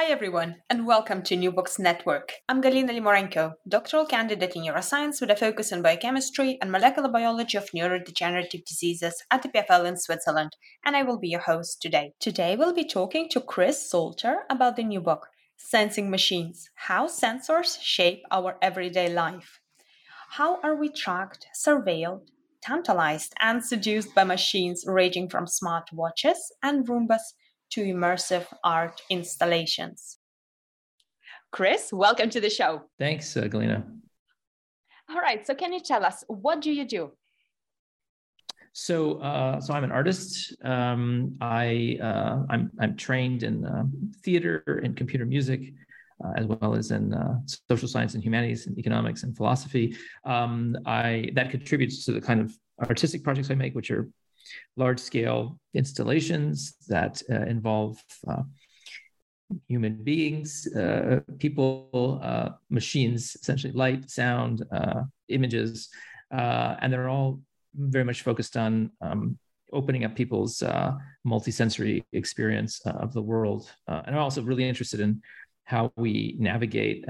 Hi everyone, and welcome to New Books Network. I'm Galina Limorenko, doctoral candidate in neuroscience with a focus on biochemistry and molecular biology of neurodegenerative diseases at the EPFL in Switzerland, and I will be your host today. Today we'll be talking to Chris Salter about the new book, Sensing Machines How Sensors Shape Our Everyday Life. How are we tracked, surveilled, tantalized, and seduced by machines ranging from smart watches and Roombas to immersive art installations. Chris, welcome to the show. Thanks, uh, Galina. All right, so can you tell us what do you do? So, uh, so I'm an artist. Um, I uh, I'm I'm trained in uh, theater and computer music, uh, as well as in uh, social science and humanities and economics and philosophy. Um, I that contributes to the kind of artistic projects I make, which are large scale installations that uh, involve uh, human beings, uh, people, uh, machines, essentially light, sound, uh, images, uh, and they're all very much focused on um, opening up people's multisensory experience of the world. and I'm also really interested in how we navigate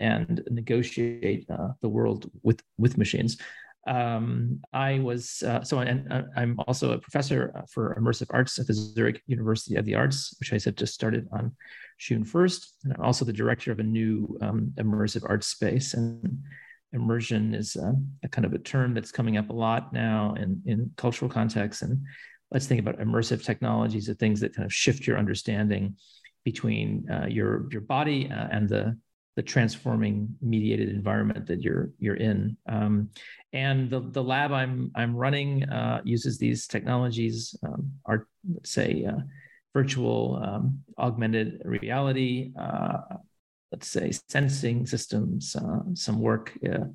and negotiate the world with with machines um, I was uh, so, and uh, I'm also a professor uh, for immersive arts at the Zurich University of the Arts, which I said just started on June 1st. And I'm also the director of a new um, immersive arts space. And immersion is uh, a kind of a term that's coming up a lot now in, in cultural contexts. And let's think about immersive technologies, the things that kind of shift your understanding between uh, your your body uh, and the the transforming mediated environment that you're you're in. Um, and the, the lab I'm I'm running uh, uses these technologies, um, are let's say uh, virtual um, augmented reality, uh, let's say sensing systems, uh, some work uh,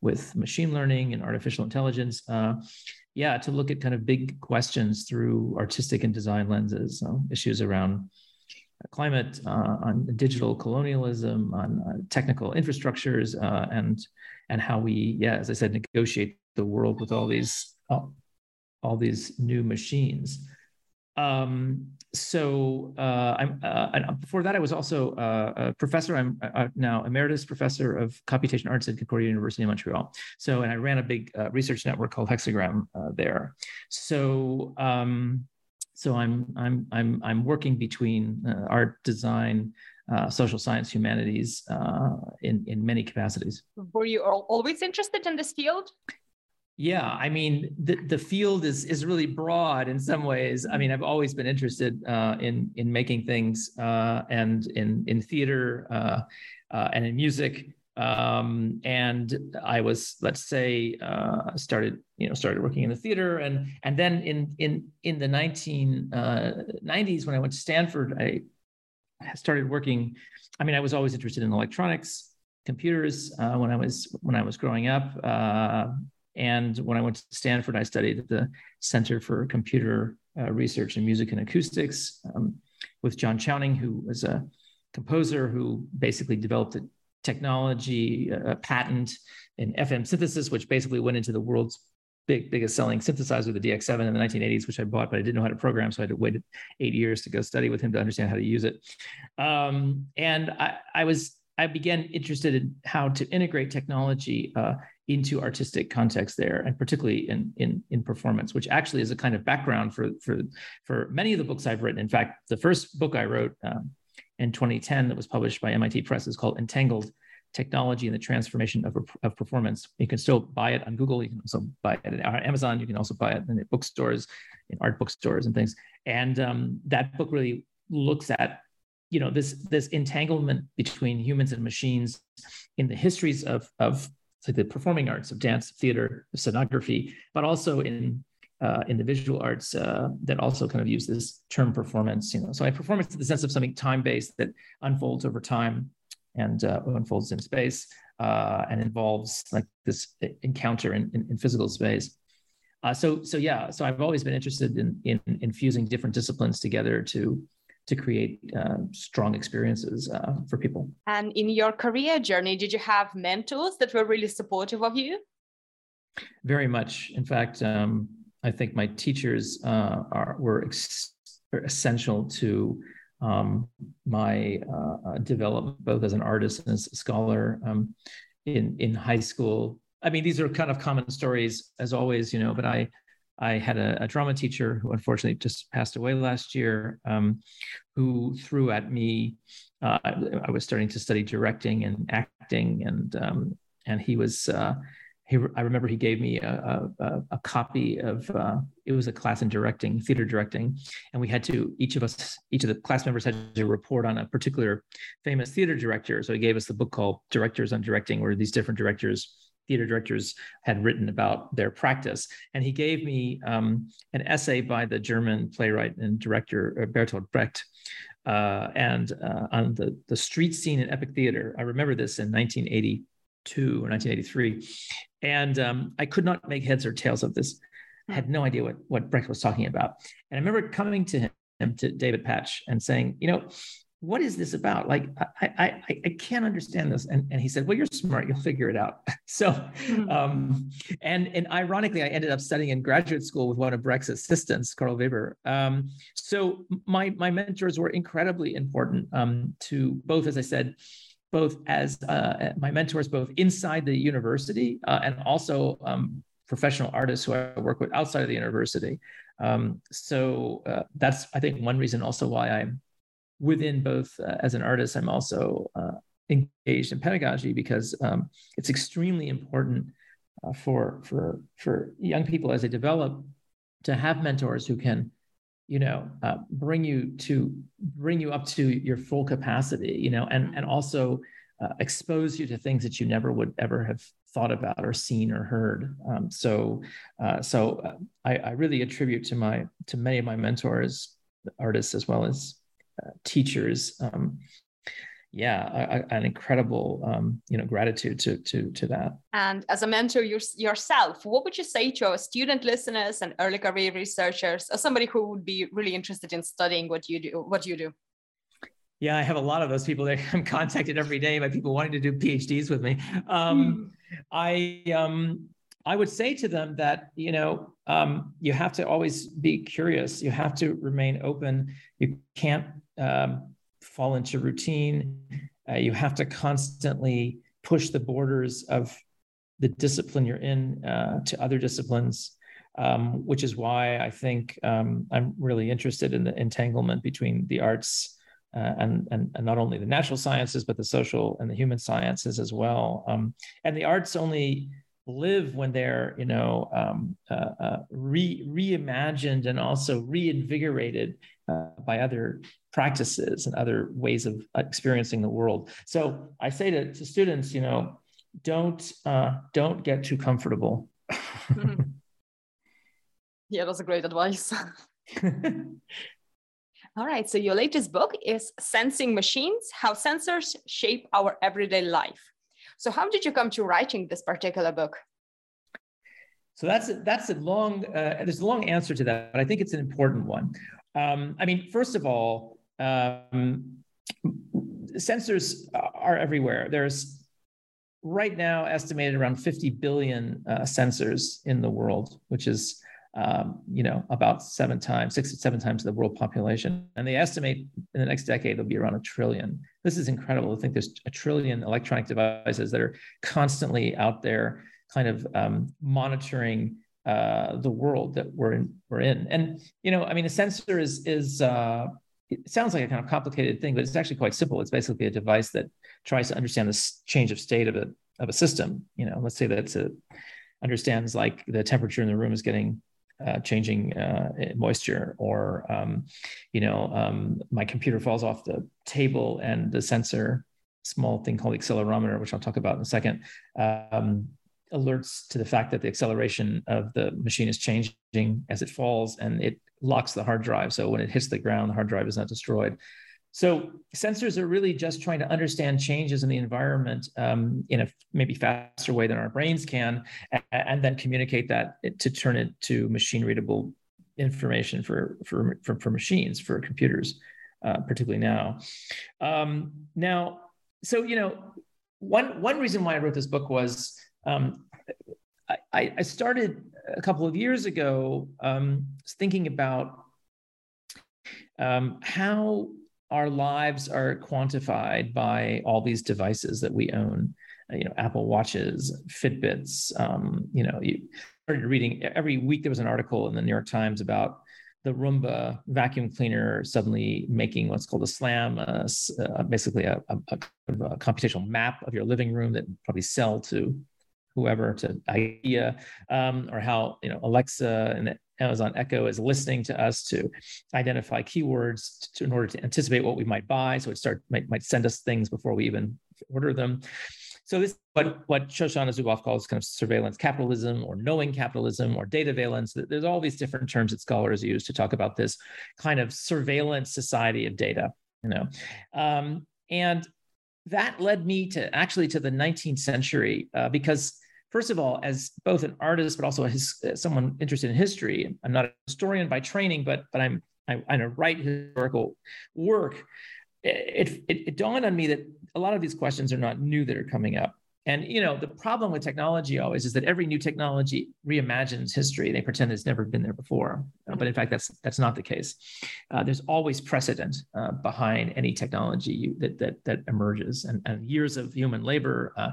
with machine learning and artificial intelligence. Uh, yeah, to look at kind of big questions through artistic and design lenses, issues around climate, uh, on digital colonialism, on uh, technical infrastructures, uh, and and how we, yeah, as I said, negotiate the world with all these all these new machines. Um, so uh, I'm uh, before that I was also a professor. I'm now emeritus professor of computation arts at Concordia University in Montreal. So and I ran a big research network called Hexagram there. So um, so I'm I'm I'm I'm working between uh, art, design, uh, social science, humanities uh, in in many capacities. Were you always interested in this field? Yeah, I mean the the field is is really broad in some ways. I mean, I've always been interested uh, in in making things uh, and in in theater uh, and in music um, and I was, let's say, uh, started, you know, started working in the theater, and and then in in in the 1990s uh, when I went to Stanford, I started working. I mean, I was always interested in electronics, computers uh, when I was when I was growing up, uh, and when I went to Stanford, I studied at the Center for Computer uh, Research in Music and Acoustics um, with John Chowning, who was a composer who basically developed a technology uh, patent in FM synthesis, which basically went into the world's big biggest selling synthesizer, the DX7 in the 1980s, which I bought, but I didn't know how to program, so I had to wait eight years to go study with him to understand how to use it. Um, and I, I, was I began interested in how to integrate technology uh, into artistic context there, and particularly in, in in performance, which actually is a kind of background for for for many of the books I've written. In fact, the first book I wrote um, in 2010 that was published by MIT Press is called Entangled technology and the transformation of, of performance. You can still buy it on Google. You can also buy it on Amazon. You can also buy it in bookstores, in art bookstores and things. And um, that book really looks at you know this this entanglement between humans and machines in the histories of of like the performing arts of dance, theater, scenography, but also in uh, in the visual arts uh, that also kind of use this term performance. You know, so I performance in the sense of something time based that unfolds over time and uh, unfolds in space uh, and involves like this encounter in, in, in physical space. Uh, so so yeah, so I've always been interested in in infusing different disciplines together to to create uh, strong experiences uh, for people. And in your career journey, did you have mentors that were really supportive of you? Very much. In fact, um, I think my teachers uh, are were ex- essential to um, my uh, uh, development both as an artist and as a scholar um, in in high school. I mean, these are kind of common stories as always, you know. But I I had a, a drama teacher who unfortunately just passed away last year, um, who threw at me. Uh, I was starting to study directing and acting, and um, and he was uh, he, I remember he gave me a, a, a copy of uh, it was a class in directing, theater directing, and we had to each of us, each of the class members had to report on a particular famous theater director. So he gave us the book called Directors on Directing, where these different directors, theater directors, had written about their practice. And he gave me um, an essay by the German playwright and director uh, Bertolt Brecht. Uh, and uh, on the, the street scene in epic theater, I remember this in 1980 or 1983. And um, I could not make heads or tails of this. I had no idea what, what Brecht was talking about. And I remember coming to him, to David Patch, and saying, you know, what is this about? Like, I, I, I can't understand this. And, and he said, well, you're smart. You'll figure it out. so, hmm. um, and, and ironically, I ended up studying in graduate school with one of Brecht's assistants, Carl Weber. Um, so my, my mentors were incredibly important um, to both, as I said, both as uh, my mentors, both inside the university uh, and also um, professional artists who I work with outside of the university. Um, so uh, that's, I think, one reason also why I'm within both uh, as an artist, I'm also uh, engaged in pedagogy because um, it's extremely important uh, for for for young people as they develop to have mentors who can you know uh, bring you to bring you up to your full capacity you know and and also uh, expose you to things that you never would ever have thought about or seen or heard. Um, so uh, so uh, I, I, really attribute to my to many of my mentors artists as well as uh, teachers um, yeah, a, an incredible um, you know gratitude to to to that. And as a mentor yourself, what would you say to our student listeners and early career researchers, or somebody who would be really interested in studying what you do? What you do? Yeah, I have a lot of those people that I'm contacted every day by people wanting to do PhDs with me. Um, mm. I um, I would say to them that you know um, you have to always be curious. You have to remain open. You can't um, fall into routine. Uh, you have to constantly push the borders of the discipline you're in uh, to other disciplines, um, which is why I think um, I'm really interested in the entanglement between the arts uh, and, and, and not only the natural sciences, but the social and the human sciences as well. Um, and the arts only live when they're you know um, uh, uh, re reimagined and also reinvigorated uh, by other practices and other ways of experiencing the world. So I say to, to students, you know, don't uh, don't get too comfortable. yeah, that's a great advice. All right. So your latest book is Sensing Machines: How Sensors Shape Our Everyday Life. So how did you come to writing this particular book? So that's a, that's a long uh, there's a long answer to that, but I think it's an important one. Um, I mean, first of all, um, sensors are everywhere. There's right now estimated around 50 billion uh, sensors in the world, which is um, you know about seven times, six to seven times the world population. And they estimate in the next decade there'll be around a trillion. This is incredible to think there's a trillion electronic devices that are constantly out there, kind of um, monitoring uh, the world that we're in. We're in, and you know, I mean, a sensor is is uh, it sounds like a kind of complicated thing, but it's actually quite simple. It's basically a device that tries to understand the change of state of a of a system. You know, let's say that it understands like the temperature in the room is getting uh, changing uh, moisture, or um, you know, um, my computer falls off the table and the sensor, small thing called accelerometer, which I'll talk about in a second, um, alerts to the fact that the acceleration of the machine is changing as it falls, and it locks the hard drive. So when it hits the ground, the hard drive is not destroyed. So sensors are really just trying to understand changes in the environment um, in a maybe faster way than our brains can, and, and then communicate that to turn it to machine readable information for for for, for machines for computers, uh, particularly now. Um, now, so you know, one one reason why I wrote this book was um, I, I, started a couple of years ago um, thinking about um, how our lives are quantified by all these devices that we own. Uh, you know apple watches fitbits um, you know you started reading every week there was an article in the new york times about the roomba vacuum cleaner suddenly making what's called a slam uh, uh, basically a, a, a, computational map of your living room that probably sell to whoever to IKEA, um, or how you know Alexa and Amazon Echo is listening to us to identify keywords to, in order to anticipate what we might buy. So it start might, might send us things before we even order them. So this what what Shoshana Zuboff calls kind of surveillance capitalism or knowing capitalism or dataveillance. There's all these different terms that scholars use to talk about this kind of surveillance society of data. You know, um, and that led me to actually to the 19th century uh, because first of all, as both an artist, but also as someone interested in history, I'm not a historian by training, but but I'm I, I write historical work. It, it, it dawned on me that a lot of these questions are not new that are coming up. And you know, the problem with technology always is that every new technology reimagines history. They pretend it's never been there before, uh, but in fact, that's that's not the case. Uh, there's always precedent uh, behind any technology you, that that that emerges, and, and years of human labor uh,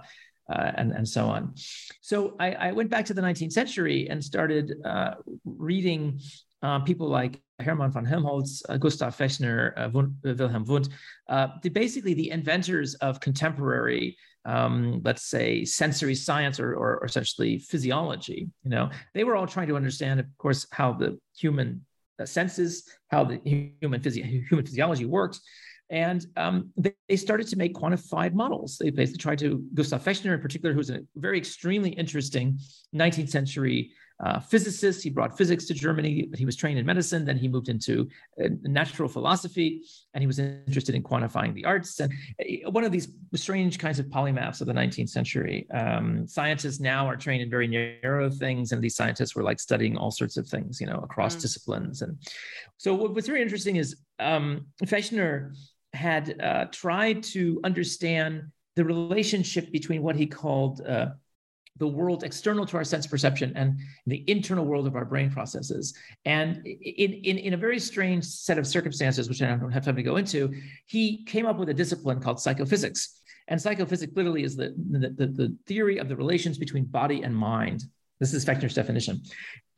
uh, and, and so on. So I, I, went back to the 19th century and started uh, reading uh, people like Hermann von Helmholtz, uh, Gustav Fechner, uh, Wundt, uh, Wilhelm Wundt, basically the inventors of contemporary, um, let's say, sensory science or, or, or essentially physiology. You know, they were all trying to understand, of course, how the human senses, how the human, human physiology works, and um, they, they, started to make quantified models. They basically tried to, Gustav Fechner in particular, who's a very extremely interesting 19th century uh, physicist. He brought physics to Germany, but he was trained in medicine. Then he moved into uh, natural philosophy, and he was interested in quantifying the arts. And uh, one of these strange kinds of polymaths of the 19th century. Um, scientists now are trained in very narrow things, and these scientists were like studying all sorts of things, you know, across mm. disciplines. And so, what's very interesting is um, Fechner had uh, tried to understand the relationship between what he called uh, the world external to our sense perception and the internal world of our brain processes. And in, in, in, a very strange set of circumstances, which I don't have time to go into, he came up with a discipline called psychophysics. And psychophysics literally is the, the, the, the theory of the relations between body and mind. This is Fechner's definition.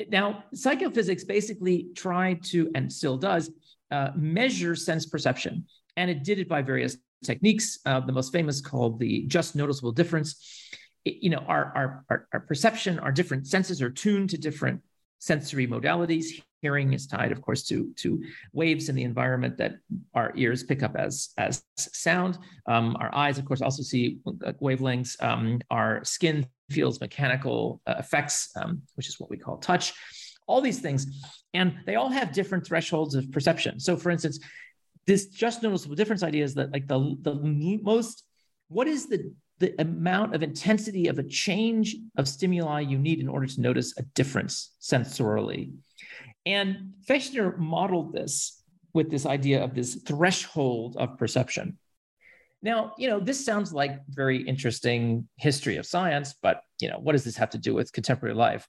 Now, psychophysics basically tried to, and still does, uh, measure sense perception and it did it by various techniques. Uh, the most famous called the just noticeable difference. It, you know, our, our, our, our perception, our different senses are tuned to different sensory modalities. Hearing is tied, of course, to, to waves in the environment that our ears pick up as, as sound. Um, our eyes, of course, also see wavelengths. Um, our skin feels mechanical uh, effects, um, which is what we call touch. All these things. And they all have different thresholds of perception. So, for instance, this just noticeable difference idea is that like the the most what is the the amount of intensity of a change of stimuli you need in order to notice a difference sensorially and fechner modeled this with this idea of this threshold of perception Now, you know, this sounds like very interesting history of science, but you know, what does this have to do with contemporary life?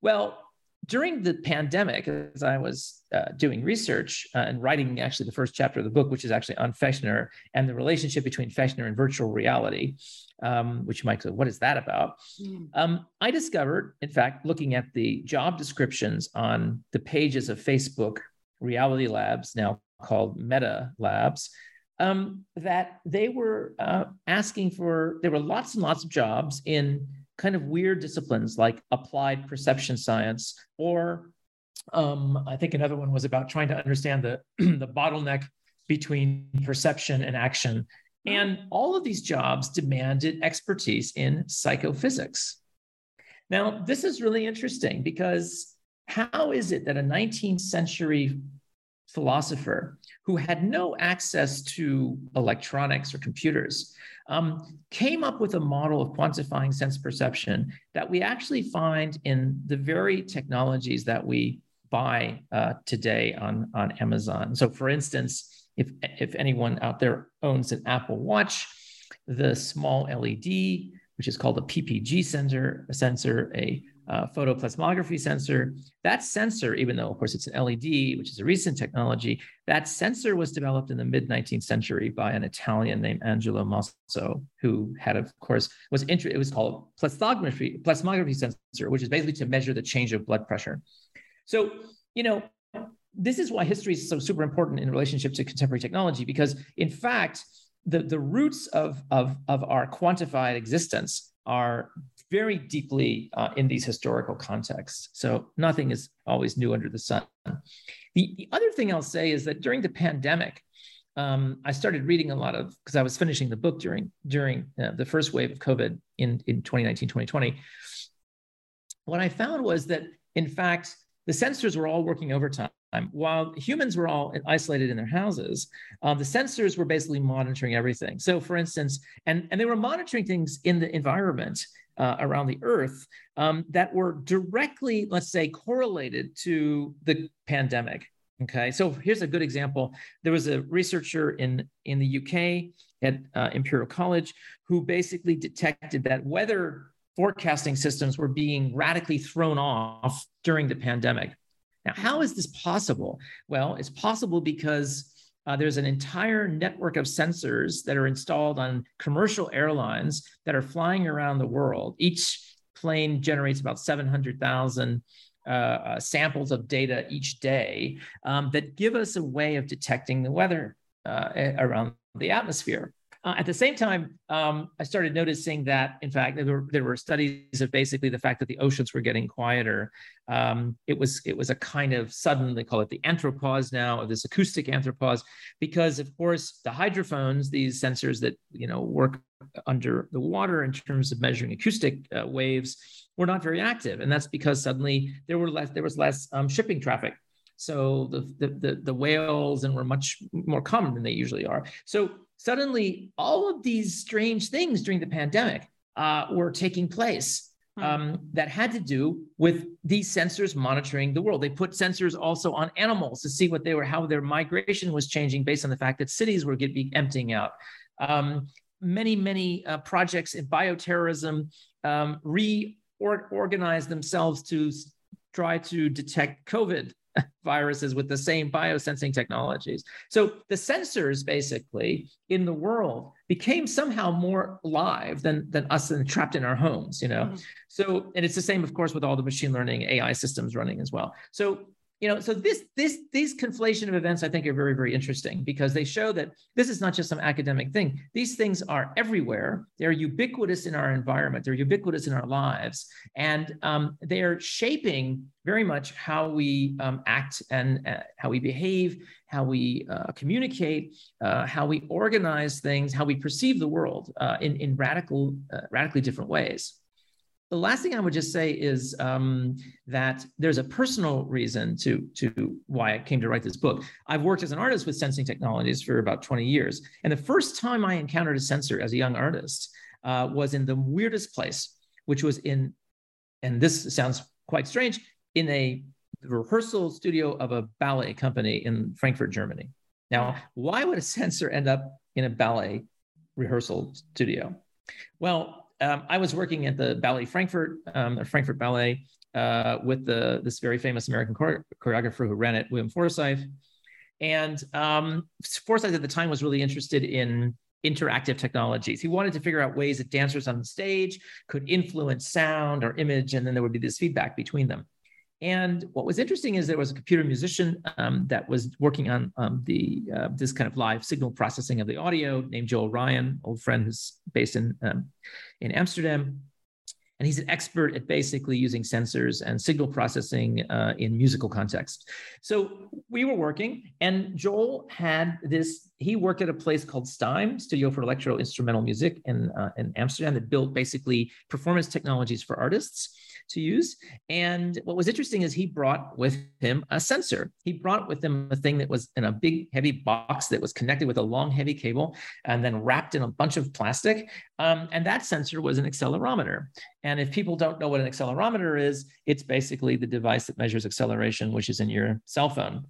Well, during the pandemic, as I was uh, doing research uh, and writing actually the first chapter of the book, which is actually on Fechner and the relationship between Fechner and virtual reality, um, which you might say, what is that about? Mm. Um, I discovered, in fact, looking at the job descriptions on the pages of Facebook Reality Labs, now called Meta Labs, um, that they were uh, asking for, there were lots and lots of jobs in kind of weird disciplines like applied perception science, or um, I think another one was about trying to understand the, the bottleneck between perception and action. And all of these jobs demanded expertise in psychophysics. Now, this is really interesting because how is it that a 19th century philosopher who had no access to electronics or computers um, came up with a model of quantifying sense perception that we actually find in the very technologies that we buy uh, today on, on Amazon. So, for instance, if, if anyone out there owns an Apple Watch, the small LED, which is called a PPG sensor, a sensor, a uh, photoplethysmography sensor. That sensor, even though, of course, it's an LED, which is a recent technology, that sensor was developed in the mid 19th century by an Italian named Angelo Mosso, who had, of course, was inter- it was called plethysmography, plethysmography sensor, which is basically to measure the change of blood pressure. So, you know, this is why history is so super important in relationship to contemporary technology, because in fact, the, the roots of, of, of our quantified existence are very deeply uh, in these historical contexts. So nothing is always new under the sun. The, the other thing I'll say is that during the pandemic, um, I started reading a lot of because I was finishing the book during during uh, the first wave of COVID in in 2019 2020. What I found was that in fact the sensors were all working overtime while humans were all isolated in their houses, uh, the sensors were basically monitoring everything. So, for instance, and, and they were monitoring things in the environment uh, around the Earth um, that were directly, let's say, correlated to the pandemic. Okay, so here's a good example. There was a researcher in, in the UK at uh, Imperial College who basically detected that weather forecasting systems were being radically thrown off during the pandemic. Now, how is this possible? Well, it's possible because uh, there's an entire network of sensors that are installed on commercial airlines that are flying around the world. Each plane generates about 700,000 uh, uh, samples of data each day um, that give us a way of detecting the weather uh, around the atmosphere. Uh, at the same time, um, I started noticing that, in fact, there were, there were, studies of basically the fact that the oceans were getting quieter. Um, it was it was a kind of sudden they call it the anthropause now, or this acoustic anthropause, because of course the hydrophones, these sensors that you know work under the water in terms of measuring acoustic uh, waves, were not very active, and that's because suddenly there were less there was less um, shipping traffic. So the, the, the the whales and were much more common than they usually are. So suddenly all of these strange things during the pandemic uh, were taking place hmm. um, that had to do with these sensors monitoring the world. They put sensors also on animals to see what they were, how their migration was changing based on the fact that cities were getting emptying out. Um, many, many uh, projects in bioterrorism um, reorganized themselves to try to detect COVID viruses with the same biosensing technologies. So the sensors basically in the world became somehow more live than, than us and trapped in our homes, you know? Mm-hmm. So, and it's the same, of course, with all the machine learning AI systems running as well. So you know so this this these conflation of events i think are very very interesting because they show that this is not just some academic thing. These things are everywhere. They're ubiquitous in our environment. They're ubiquitous in our lives. And um, they are shaping very much how we um, act and uh, how we behave how we uh, communicate uh, how we organize things how we perceive the world uh, in, in radical uh, radically different ways the last thing I would just say is um, that there's a personal reason to, to why I came to write this book. I've worked as an artist with sensing technologies for about 20 years. And the first time I encountered a sensor as a young artist uh, was in the weirdest place, which was in, and this sounds quite strange, in a rehearsal studio of a ballet company in Frankfurt, Germany. Now, why would a sensor end up in a ballet rehearsal studio. Well, um, I was working at the Ballet Frankfurt, um, Frankfurt Ballet, uh, with the this very famous American chore- choreographer who ran it, William Forsythe. And um, Forsythe at the time was really interested in interactive technologies. He wanted to figure out ways that dancers on the stage could influence sound or image, and then there would be this feedback between them. And what was interesting is there was a computer musician um, that was working on um, the uh, this kind of live signal processing of the audio, named Joel Ryan, old friend who's based in um, in Amsterdam and he's an expert at basically using sensors and signal processing uh, in musical context. So we were working, and Joel had this. He worked at a place called STEIM, Studio for Electro Instrumental Music, in uh, in Amsterdam, that built basically performance technologies for artists to use. And what was interesting is he brought with him a sensor. He brought with him a thing that was in a big, heavy box that was connected with a long, heavy cable and then wrapped in a bunch of plastic. Um, and that sensor was an accelerometer. And if people don't know what an accelerometer is, it's basically the device that measures acceleration, which is in your cell phone.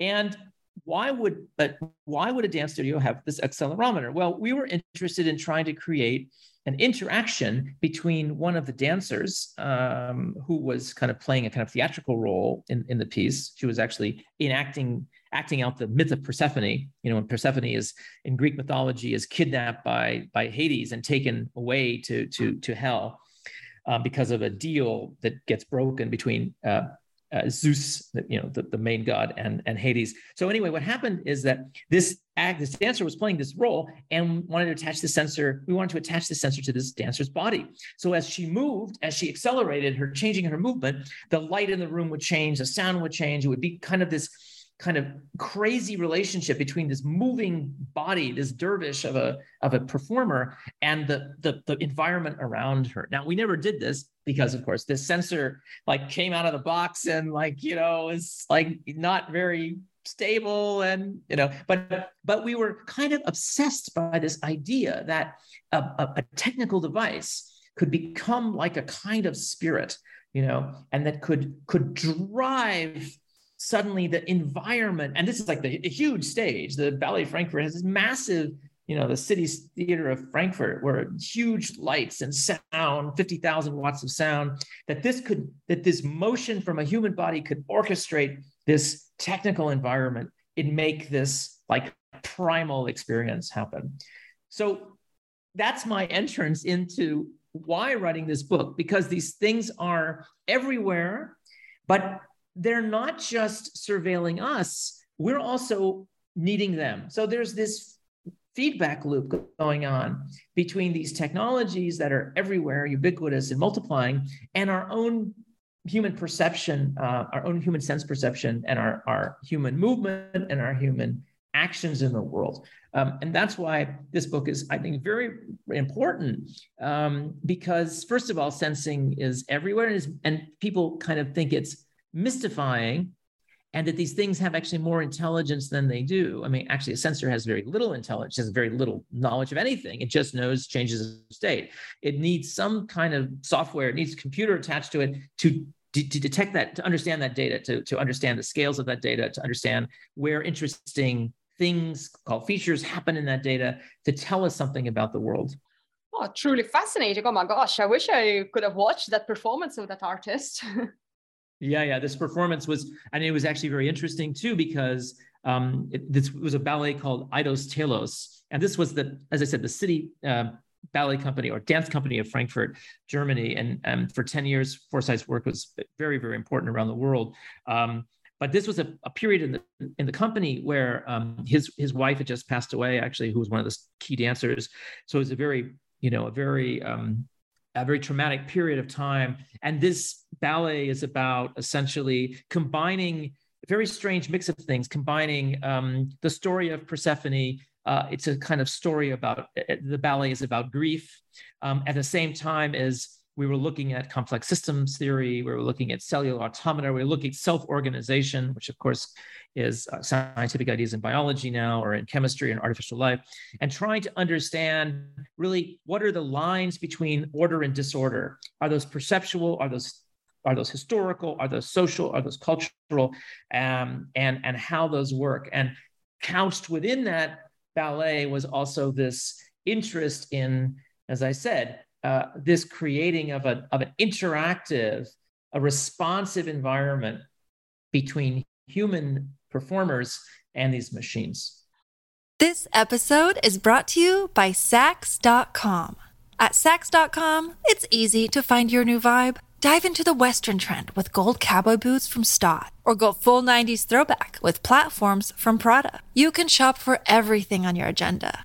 And why would but why would a dance studio have this accelerometer well we were interested in trying to create an interaction between one of the dancers um, who was kind of playing a kind of theatrical role in, in the piece. She was actually enacting acting out the myth of Persephone. You know, when Persephone is in Greek mythology is kidnapped by by Hades and taken away to to to hell uh, because of a deal that gets broken between uh, uh, Zeus, you know, the, the main god, and and Hades. So anyway, what happened is that this act, this dancer was playing this role and wanted to attach the sensor. We wanted to attach the sensor to this dancer's body. So as she moved, as she accelerated her changing her movement, the light in the room would change, the sound would change. It would be kind of this kind of crazy relationship between this moving body, this dervish of a of a performer, and the, the the environment around her. Now we never did this because, of course, this sensor like came out of the box and like you know is like not very stable and you know but but we were kind of obsessed by this idea that a, a, a technical device could become like a kind of spirit you know and that could could drive suddenly the environment, and this is like the huge stage. The Ballet of Frankfurt has this massive, you know, the city's theater of Frankfurt, where huge lights and sound, 50,000 watts of sound, that this could, that this motion from a human body could orchestrate this technical environment and make this like primal experience happen. So that's my entrance into why writing this book, because these things are everywhere, but they're not just surveilling us, we're also needing them. So there's this feedback loop going on between these technologies that are everywhere, ubiquitous and multiplying, and our own human perception, uh, our own human sense perception, and our, our human movement and our human actions in the world. Um, and that's why this book is, I think, very important um, because, first of all, sensing is everywhere and, and people kind of think it's mystifying and that these things have actually more intelligence than they do. I mean, actually, a sensor has very little intelligence, has very little knowledge of anything. It just knows changes of state. It needs some kind of software, it needs a computer attached to it to, to, to detect that, to understand that data, to, to understand the scales of that data, to understand where interesting things called features happen in that data to tell us something about the world. Oh, truly fascinating. Oh my gosh, I wish I could have watched that performance of that artist. Yeah, yeah. This performance was, and it was actually very interesting too because um, it, this was a ballet called Eidos Telos, and this was the, as I said, the city uh, ballet company or dance company of Frankfurt, Germany, and um, for ten years, Forsythe's work was very, very important around the world. Um, but this was a, a, period in the in the company where um, his his wife had just passed away, actually, who was one of the key dancers. So it was a very, you know, a very um, a very traumatic period of time. And this ballet is about essentially combining a very strange mix of things, combining um, the story of Persephone. Uh, it's a kind of story about the ballet is about grief. Um, at the same time as we were looking at complex systems theory, we were looking at cellular automata, we were looking at self-organization, which of course is uh, scientific ideas in biology now or in chemistry and artificial life, and trying to understand really what are the lines between order and disorder? Are those perceptual? Are those are those historical? Are those social? Are those cultural? Um, and and how those work? And couched within that ballet was also this interest in, as I said, uh, this creating of, a, of an interactive, a responsive environment between human performers and these machines. This episode is brought to you by Saks.com. At Saks.com, it's easy to find your new vibe. Dive into the Western trend with gold cowboy boots from Staud, or go full 90s throwback with platforms from Prada. You can shop for everything on your agenda,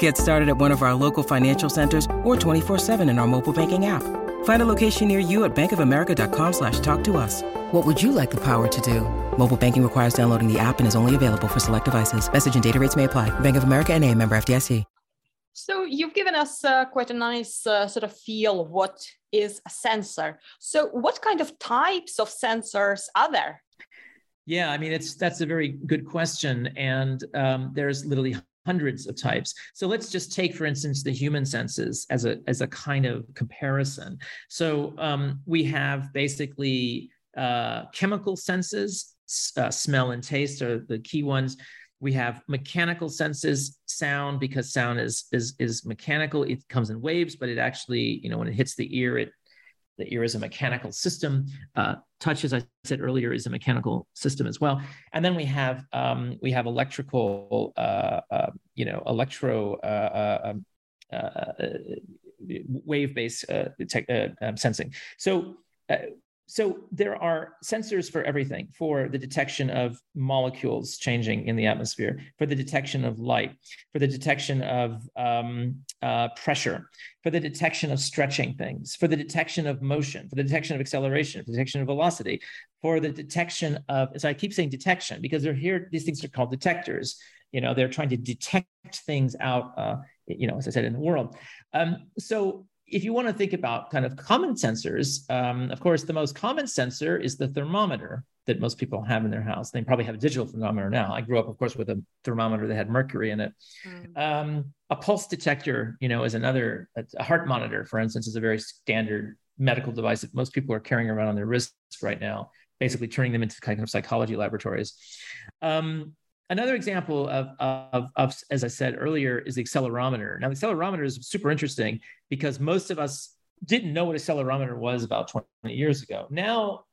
Get started at one of our local financial centers or 24-7 in our mobile banking app. Find a location near you at bankofamerica.com slash talk to us. What would you like the power to do? Mobile banking requires downloading the app and is only available for select devices. Message and data rates may apply. Bank of America and a member FDIC. So you've given us uh, quite a nice uh, sort of feel of what is a sensor. So what kind of types of sensors are there? Yeah, I mean, it's that's a very good question, and um, there's literally hundreds of types. So let's just take, for instance, the human senses as a as a kind of comparison. So um, we have basically uh, chemical senses, uh, smell and taste are the key ones we have mechanical senses sound because sound is is is mechanical it comes in waves but it actually you know when it hits the ear it the ear is a mechanical system. Uh, touch as i said earlier is a mechanical system as well. And then we have um, we have electrical uh, uh, you know electro uh, uh, um, uh, wave based tech, um, sensing. So so there are sensors for everything for the detection of molecules changing in the atmosphere for the detection of light for the detection of um, uh, pressure for the detection of stretching things for the detection of motion for the detection of acceleration for the detection of velocity for the detection of so i keep saying detection because they're here these things are called detectors. You know they're trying to detect things out uh, you know as i said in the world. Um, so if you want to think about kind of common sensors, um, of course, the most common sensor is the thermometer that most people have in their house. They probably have a digital thermometer now. I grew up, of course, with a thermometer that had mercury in it. Mm. Um, a pulse detector, you know, is another. A heart monitor, for instance, is a very standard medical device that most people are carrying around on their wrists right now, basically turning them into kind of psychology laboratories. Um, another example of, of, of, as I said earlier, is the accelerometer. Now, the accelerometer is super interesting because most of us didn't know what accelerometer was about 20 years ago. Now,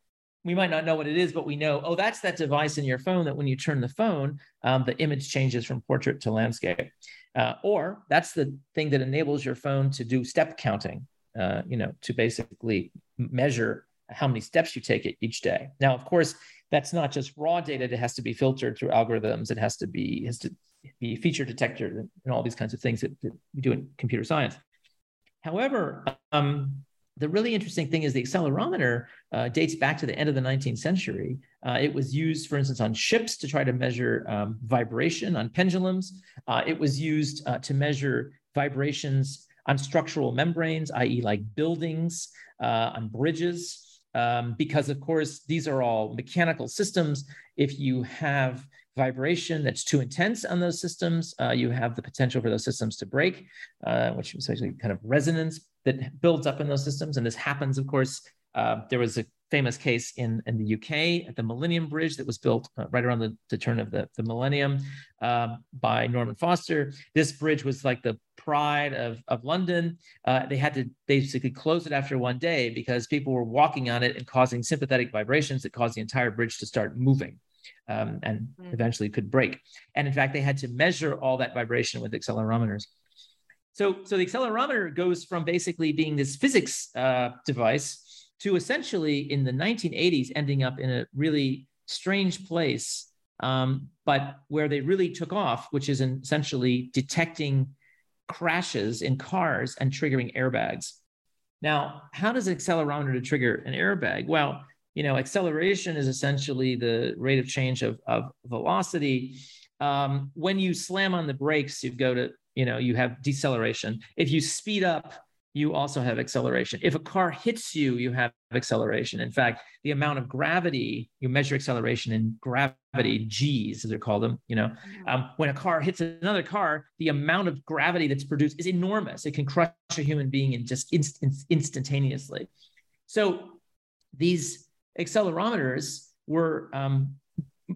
we might not know what it is, but we know, oh, that's that device in your phone that when you turn the phone, um, the image changes from portrait to landscape. Uh, or that's the thing that enables your phone to do step counting, uh, you know, to basically measure how many steps you take it each day. Now, of course, that's not just raw data it has to be filtered through algorithms it has to be has to be feature detector and all these kinds of things that, that we do in computer science however um, the really interesting thing is the accelerometer uh, dates back to the end of the 19th century. Uh, it was used, for instance, on ships to try to measure um, vibration on pendulums. Uh, it was used uh, to measure vibrations on structural membranes, i.e., like buildings, uh, on bridges um, because of course these are all mechanical systems. If you have vibration that's too intense on those systems, uh, you have the potential for those systems to break, uh, which is actually kind of resonance that builds up in those systems. And this happens, of course. Uh, there was a famous case in, in the UK at the Millennium Bridge that was built uh, right around the, the, turn of the, the millennium um, by Norman Foster. This bridge was like the pride of, of London. Uh, they had to basically close it after one day because people were walking on it and causing sympathetic vibrations that caused the entire bridge to start moving. Um, and mm. eventually could break. And in fact, they had to measure all that vibration with accelerometers. So, so the accelerometer goes from basically being this physics uh, device to essentially in the 1980s ending up in a really strange place, um, but where they really took off, which is essentially detecting crashes in cars and triggering airbags. Now, how does an accelerometer trigger an airbag? Well, you know, acceleration is essentially the rate of change of, of velocity. Um, when you slam on the brakes, you go to, you know, you have deceleration. If you speed up, you also have acceleration. If a car hits you, you have acceleration. In fact, the amount of gravity, you measure acceleration in gravity, G's as they're called them, you know, um, when a car hits another car, the amount of gravity that's produced is enormous. It can crush a human being in just inst- instantaneously. So these accelerometers were um,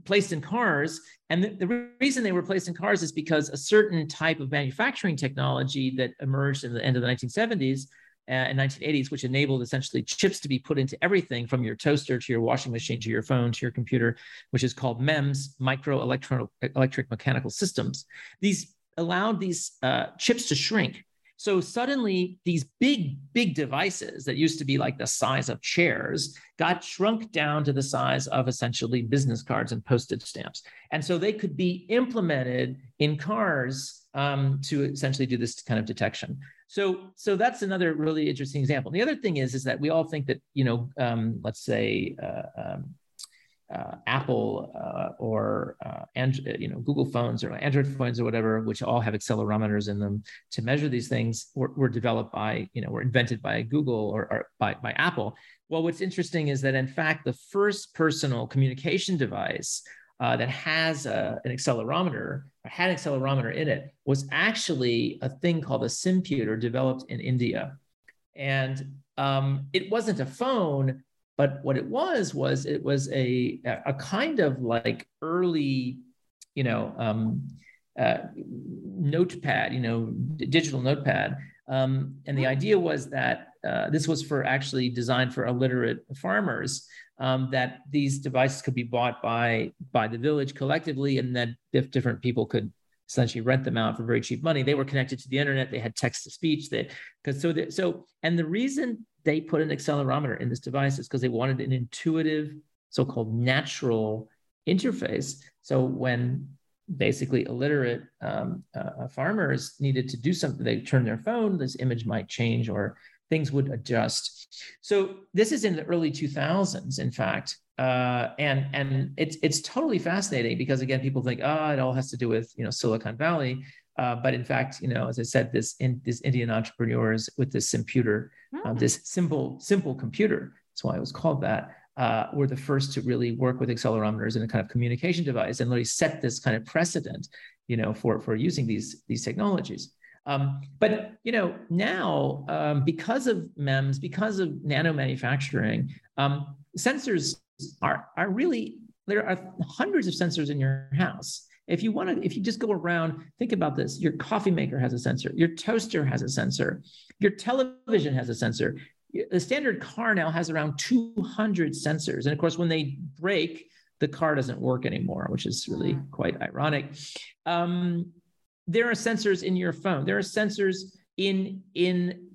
placed in cars. And the, the, reason they were placed in cars is because a certain type of manufacturing technology that emerged in the end of the 1970s uh, and 1980s, which enabled essentially chips to be put into everything from your toaster to your washing machine to your phone to your computer, which is called MEMS, micro electric mechanical systems. These allowed these uh, chips to shrink so suddenly, these big, big devices that used to be like the size of chairs got shrunk down to the size of essentially business cards and postage stamps. And so they could be implemented in cars um, to essentially do this kind of detection. So, so that's another really interesting example. The other thing is, is that we all think that, you know, um, let's say, uh, um, uh, Apple uh, or uh, and, you know Google phones or Android phones or whatever, which all have accelerometers in them to measure these things, were, were developed by you know were invented by Google or, or by by Apple. Well, what's interesting is that in fact the first personal communication device uh, that has a, an accelerometer or had an accelerometer in it was actually a thing called a simputer developed in India, and um, it wasn't a phone, but what it was was it was a a kind of like early, you know, um, uh, notepad, you know, digital notepad. Um, and the idea was that uh, this was for actually designed for illiterate farmers. Um, that these devices could be bought by by the village collectively, and that if different people could essentially rent them out for very cheap money. They were connected to the internet. They had text to speech. That because so that so and the reason they put an accelerometer in this device is because they wanted an intuitive, so-called natural interface. So when basically illiterate um, uh, farmers needed to do something, they turn their phone, this image might change or things would adjust. So this is in the early 2000s, in fact. Uh, and and it's it's totally fascinating because again, people think, oh, it all has to do with you know Silicon Valley, uh, but in fact, you know, as I said, this in, this Indian entrepreneurs with this computer, mm. uh, this simple simple computer, that's why it was called that, uh, were the first to really work with accelerometers in a kind of communication device and really set this kind of precedent, you know, for for using these these technologies. Um, but you know now um, because of MEMS, because of nano manufacturing, um, sensors are, are really, there are hundreds of sensors in your house. If you want to, if you just go around, think about this your coffee maker has a sensor, your toaster has a sensor, your television has a sensor. The standard car now has around 200 sensors. And of course, when they break, the car doesn't work anymore, which is really mm. quite ironic. Um, there are sensors in your phone. There are sensors in in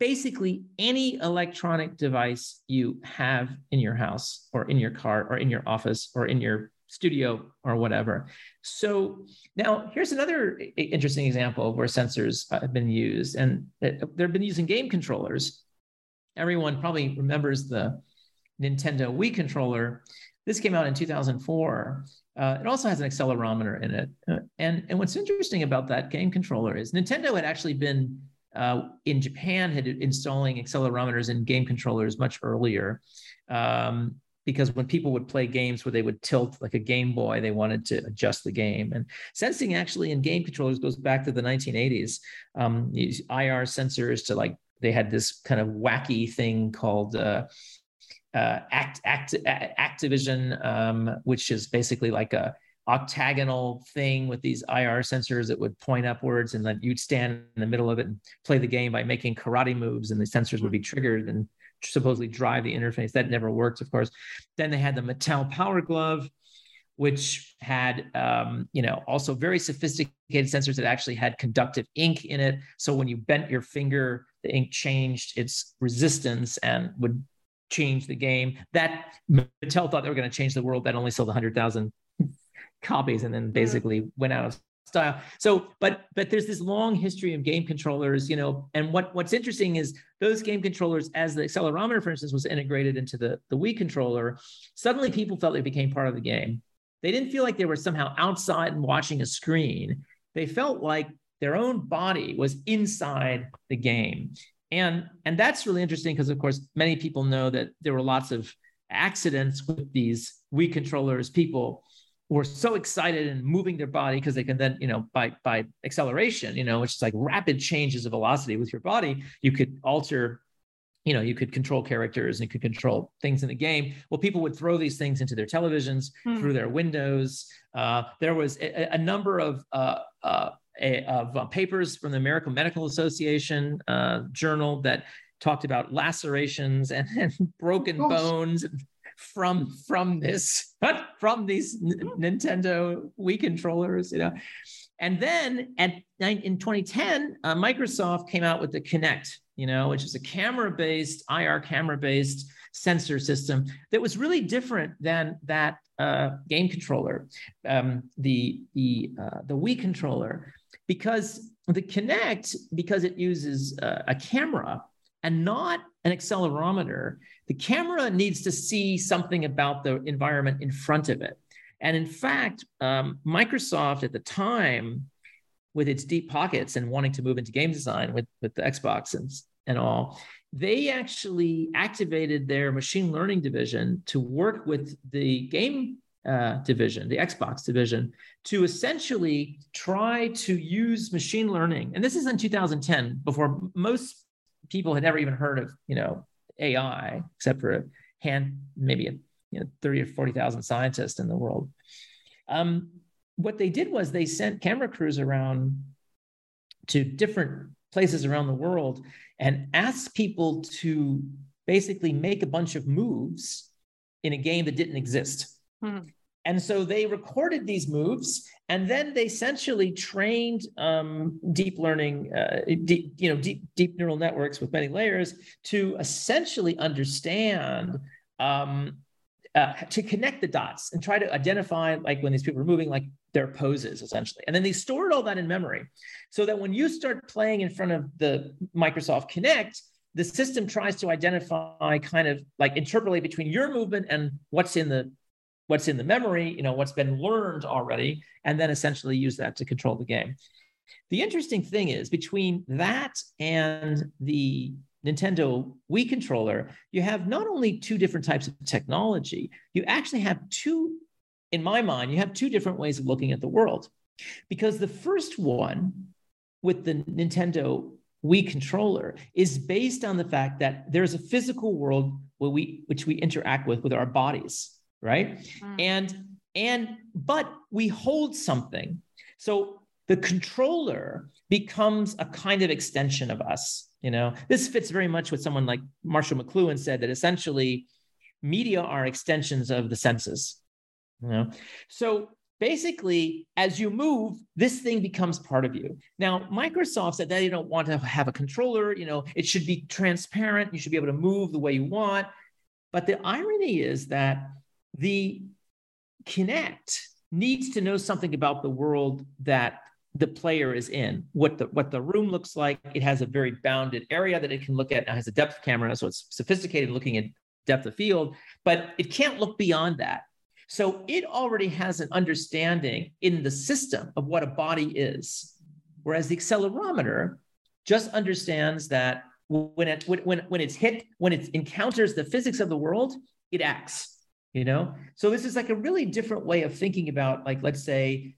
basically any electronic device you have in your house or in your car or in your office or in your studio or whatever. So now here's another interesting example of where sensors have been used, and they've been using game controllers. Everyone probably remembers the Nintendo Wii controller. This came out in 2004. Uh, it also has an accelerometer in it. Uh, and, and what's interesting about that game controller is Nintendo had actually been uh, in Japan had installing accelerometers in game controllers much earlier. Um, because when people would play games where they would tilt like a Game Boy, they wanted to adjust the game. And sensing actually in game controllers goes back to the 1980s. Um, IR sensors to like they had this kind of wacky thing called uh, uh, Act, Act, Activision, um, which is basically like a octagonal thing with these IR sensors that would point upwards, and then you'd stand in the middle of it and play the game by making karate moves, and the sensors would be triggered and supposedly drive the interface. That never worked, of course. Then they had the Mattel Power Glove, which had, um, you know, also very sophisticated sensors that actually had conductive ink in it. So when you bent your finger, the ink changed its resistance and would change the game. That Mattel thought they were going to change the world. That only sold 100,000 copies and then mm. basically went out of style. So, but but there's this long history of game controllers, you know, and what what's interesting is those game controllers, as the accelerometer, for instance, was integrated into the the Wii controller, suddenly people felt they became part of the game. They didn't feel like they were somehow outside and watching a screen. They felt like their own body was inside the game. and and that's really interesting because of course many people know that there were lots of accidents with these Wii controllers. People were so excited and moving their body because they can then, you know, by by acceleration, you know, which is like rapid changes of velocity with your body, you could alter you know you could control characters and you could control things in the game. Well people would throw these things into their televisions mm. through their windows. Uh, there was a, a number of uh, uh, a, of uh, papers from the american medical association uh, journal that talked about lacerations and, and broken bones from from this from these N- Nintendo Wii controllers, you know. And then at in 2010, uh, Microsoft came out with the Kinect, you know, which is a camera-based IR camera-based sensor system that was really different than that uh, game controller, um, the the uh, the Wii controller, because the Kinect, because it uses uh, a camera and not an accelerometer, the camera needs to see something about the environment in front of it. And in fact, um, Microsoft at the time, with its deep pockets and wanting to move into game design with, with the Xbox and, and all, they actually activated their machine learning division to work with the game uh, division, the Xbox division, to essentially try to use machine learning. And this is in 2010, before most people had never even heard of, you know, AI, except for a hand, maybe a, you know, 30 or 40,000 scientists in the world. Um, what they did was they sent camera crews around to different places around the world and asked people to basically make a bunch of moves in a game that didn't exist. Hmm. And so they recorded these moves, and then they essentially trained um, deep learning, uh, deep, you know, deep, deep neural networks with many layers to essentially understand, um, uh, to connect the dots and try to identify, like when these people are moving, like their poses essentially. And then they stored all that in memory, so that when you start playing in front of the Microsoft Kinect, the system tries to identify kind of like interpolate between your movement and what's in the what's in the memory, you know, what's been learned already, and then essentially use that to control the game. The interesting thing is between that and the Nintendo Wii controller, you have not only two different types of technology, you actually have two, in my mind, you have two different ways of looking at the world. Because the first one with the Nintendo Wii controller is based on the fact that there's a physical world where we, which we interact with with our bodies right? Mm. and and but we hold something. So the controller becomes a kind of extension of us you know? This fits very much with someone like marshall mcluhan said that essentially media are extensions of the senses you know? So basically as you move this thing becomes part of you. Now microsoft said that they don't want to have a controller you know? It should be transparent. You should be able to move the way you want. But the irony is that the Kinect needs to know something about the world that the player is in what the what the room looks like. It has a very bounded area that it can look at. It has a depth camera so it's sophisticated looking at depth of field but it can't look beyond that. So it already has an understanding in the system of what a body is whereas the accelerometer just understands that when it when, when it's hit when it encounters the physics of the world it acts you know? So this is like a really different way of thinking about like let's say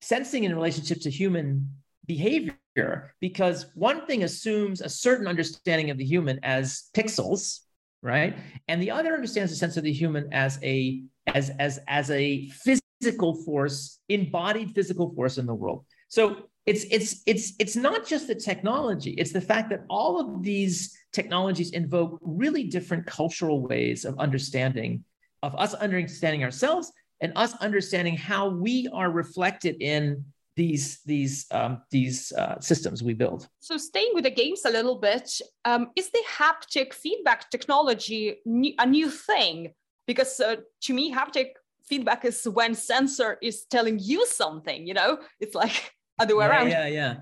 sensing in relationship to human behavior because one thing assumes a certain understanding of the human as pixels right? And the other understands the sense of the human as a as as as a physical force embodied physical force in the world. So it's it's it's it's not just the technology it's the fact that all of these technologies invoke really different cultural ways of understanding of us understanding ourselves and us understanding how we are reflected in these these um, these uh, systems we build. So staying with the games a little bit, um, is the haptic feedback technology new, a new thing? Because uh, to me, haptic feedback is when sensor is telling you something. You know, it's like other way yeah, around. Yeah, yeah.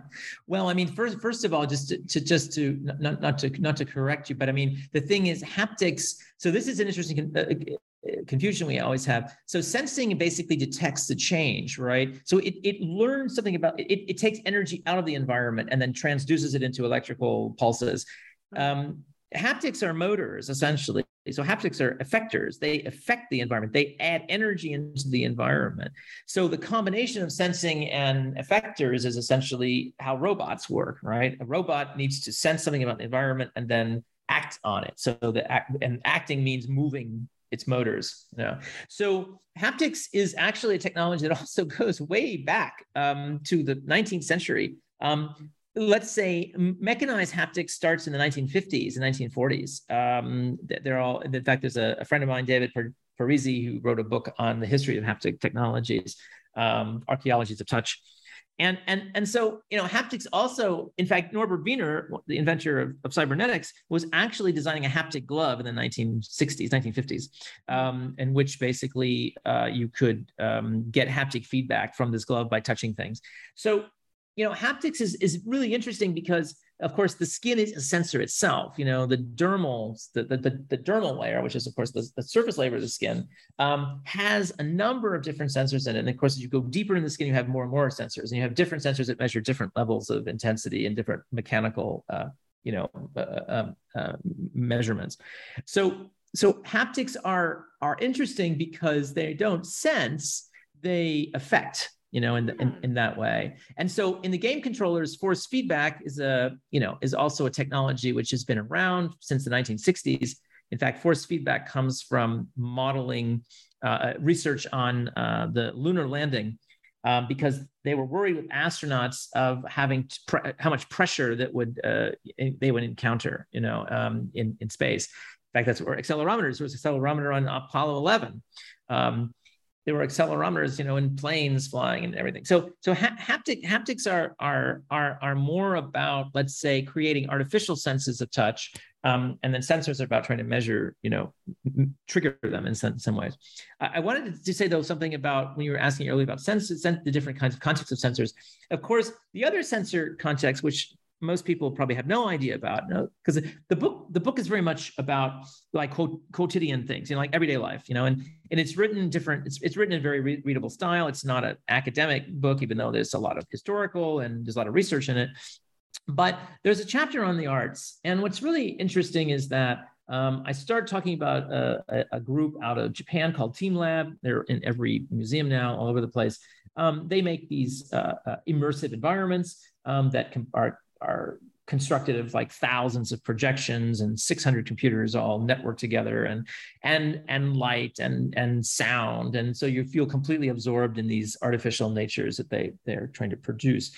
Well, I mean, first, first of all, just to, to, just to not not to not to correct you, but I mean, the thing is, haptics. So this is an interesting uh, confusion we always have. So sensing basically detects the change, right? So it, it learns something about it, it takes energy out of the environment and then transduces it into electrical pulses. Um, haptics are motors essentially. So haptics are effectors. They affect the environment. They add energy into the environment. So the combination of sensing and effectors is essentially how robots work, right? A robot needs to sense something about the environment and then act on it. So the act and acting means moving its motors. You know? So haptics is actually a technology that also goes way back um, to the 19th century. Um, let's say mechanized haptics starts in the 1950s and 1940s. Um, they're all, in fact, there's a, a friend of mine, David Parisi, who wrote a book on the history of haptic technologies, um, archaeologies of touch. And, and, and so, you know, haptics also, in fact, Norbert Wiener, the inventor of, of cybernetics, was actually designing a haptic glove in the 1960s, 1950s, um, in which basically uh, you could um, get haptic feedback from this glove by touching things. So you know, haptics is, is really interesting because, of course, the skin is a sensor itself. You know, the dermal, the, the, the, the dermal layer, which is, of course, the, the surface layer of the skin, um, has a number of different sensors in it. And of course, as you go deeper in the skin, you have more and more sensors, and you have different sensors that measure different levels of intensity and different mechanical, uh, you know, uh, um, uh, measurements. So, so haptics are are interesting because they don't sense; they affect you know, in, in, in that way. And so in the game controllers, force feedback is a, you know, is also a technology which has been around since the 1960s. In fact, force feedback comes from modeling uh, research on uh, the lunar landing um, because they were worried with astronauts of having pre- how much pressure that would uh, they would encounter, you know, um, in in space. In fact, that's where accelerometers. There was accelerometer on Apollo 11. Um, there were accelerometers, you know, in planes flying and everything. So, so ha- haptic haptics are are are are more about, let's say, creating artificial senses of touch, um, and then sensors are about trying to measure, you know, m- trigger them in some, some ways. I-, I wanted to say though something about when you were asking earlier about sensors, the different kinds of contexts of sensors. Of course, the other sensor context, which most people probably have no idea about because the book the book is very much about like quotidian things you know like everyday life you know and and it's written different it's, it's written in very re- readable style it's not an academic book even though there's a lot of historical and there's a lot of research in it but there's a chapter on the arts and what's really interesting is that um, I started talking about a, a, group out of Japan called Team Lab. They're in every museum now, all over the place. Um, they make these uh, uh, immersive environments um, that can, are are constructed of like thousands of projections and 600 computers all networked together and and and light and and sound. And so you feel completely absorbed in these artificial natures that they they're trying to produce.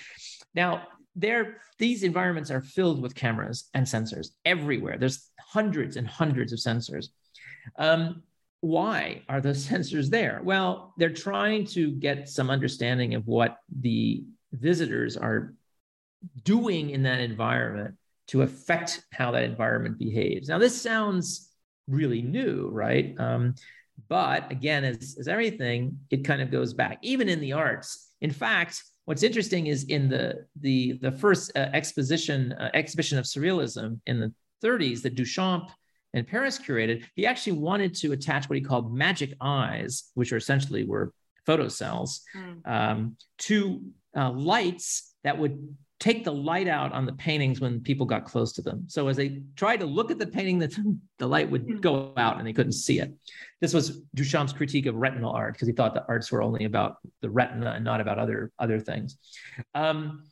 Now there these environments are filled with cameras and sensors everywhere. There's hundreds and hundreds of sensors. Um, why are those sensors there? Well they're trying to get some understanding of what the visitors are doing in that environment to affect how that environment behaves. Now, this sounds really new, right? Um, but again, as, as everything, it kind of goes back, even in the arts. In fact, what's interesting is in the the the first uh, exposition uh, exhibition of surrealism in the 30s that Duchamp and Paris curated, he actually wanted to attach what he called magic eyes, which are essentially were photocells, mm. um, to uh, lights that would take the light out on the paintings when people got close to them. So as they tried to look at the painting, that the light would hmm. go out and they couldn't see it. This was Duchamp's critique of retinal art because he thought the arts were only about the retina and not about other other things. Um,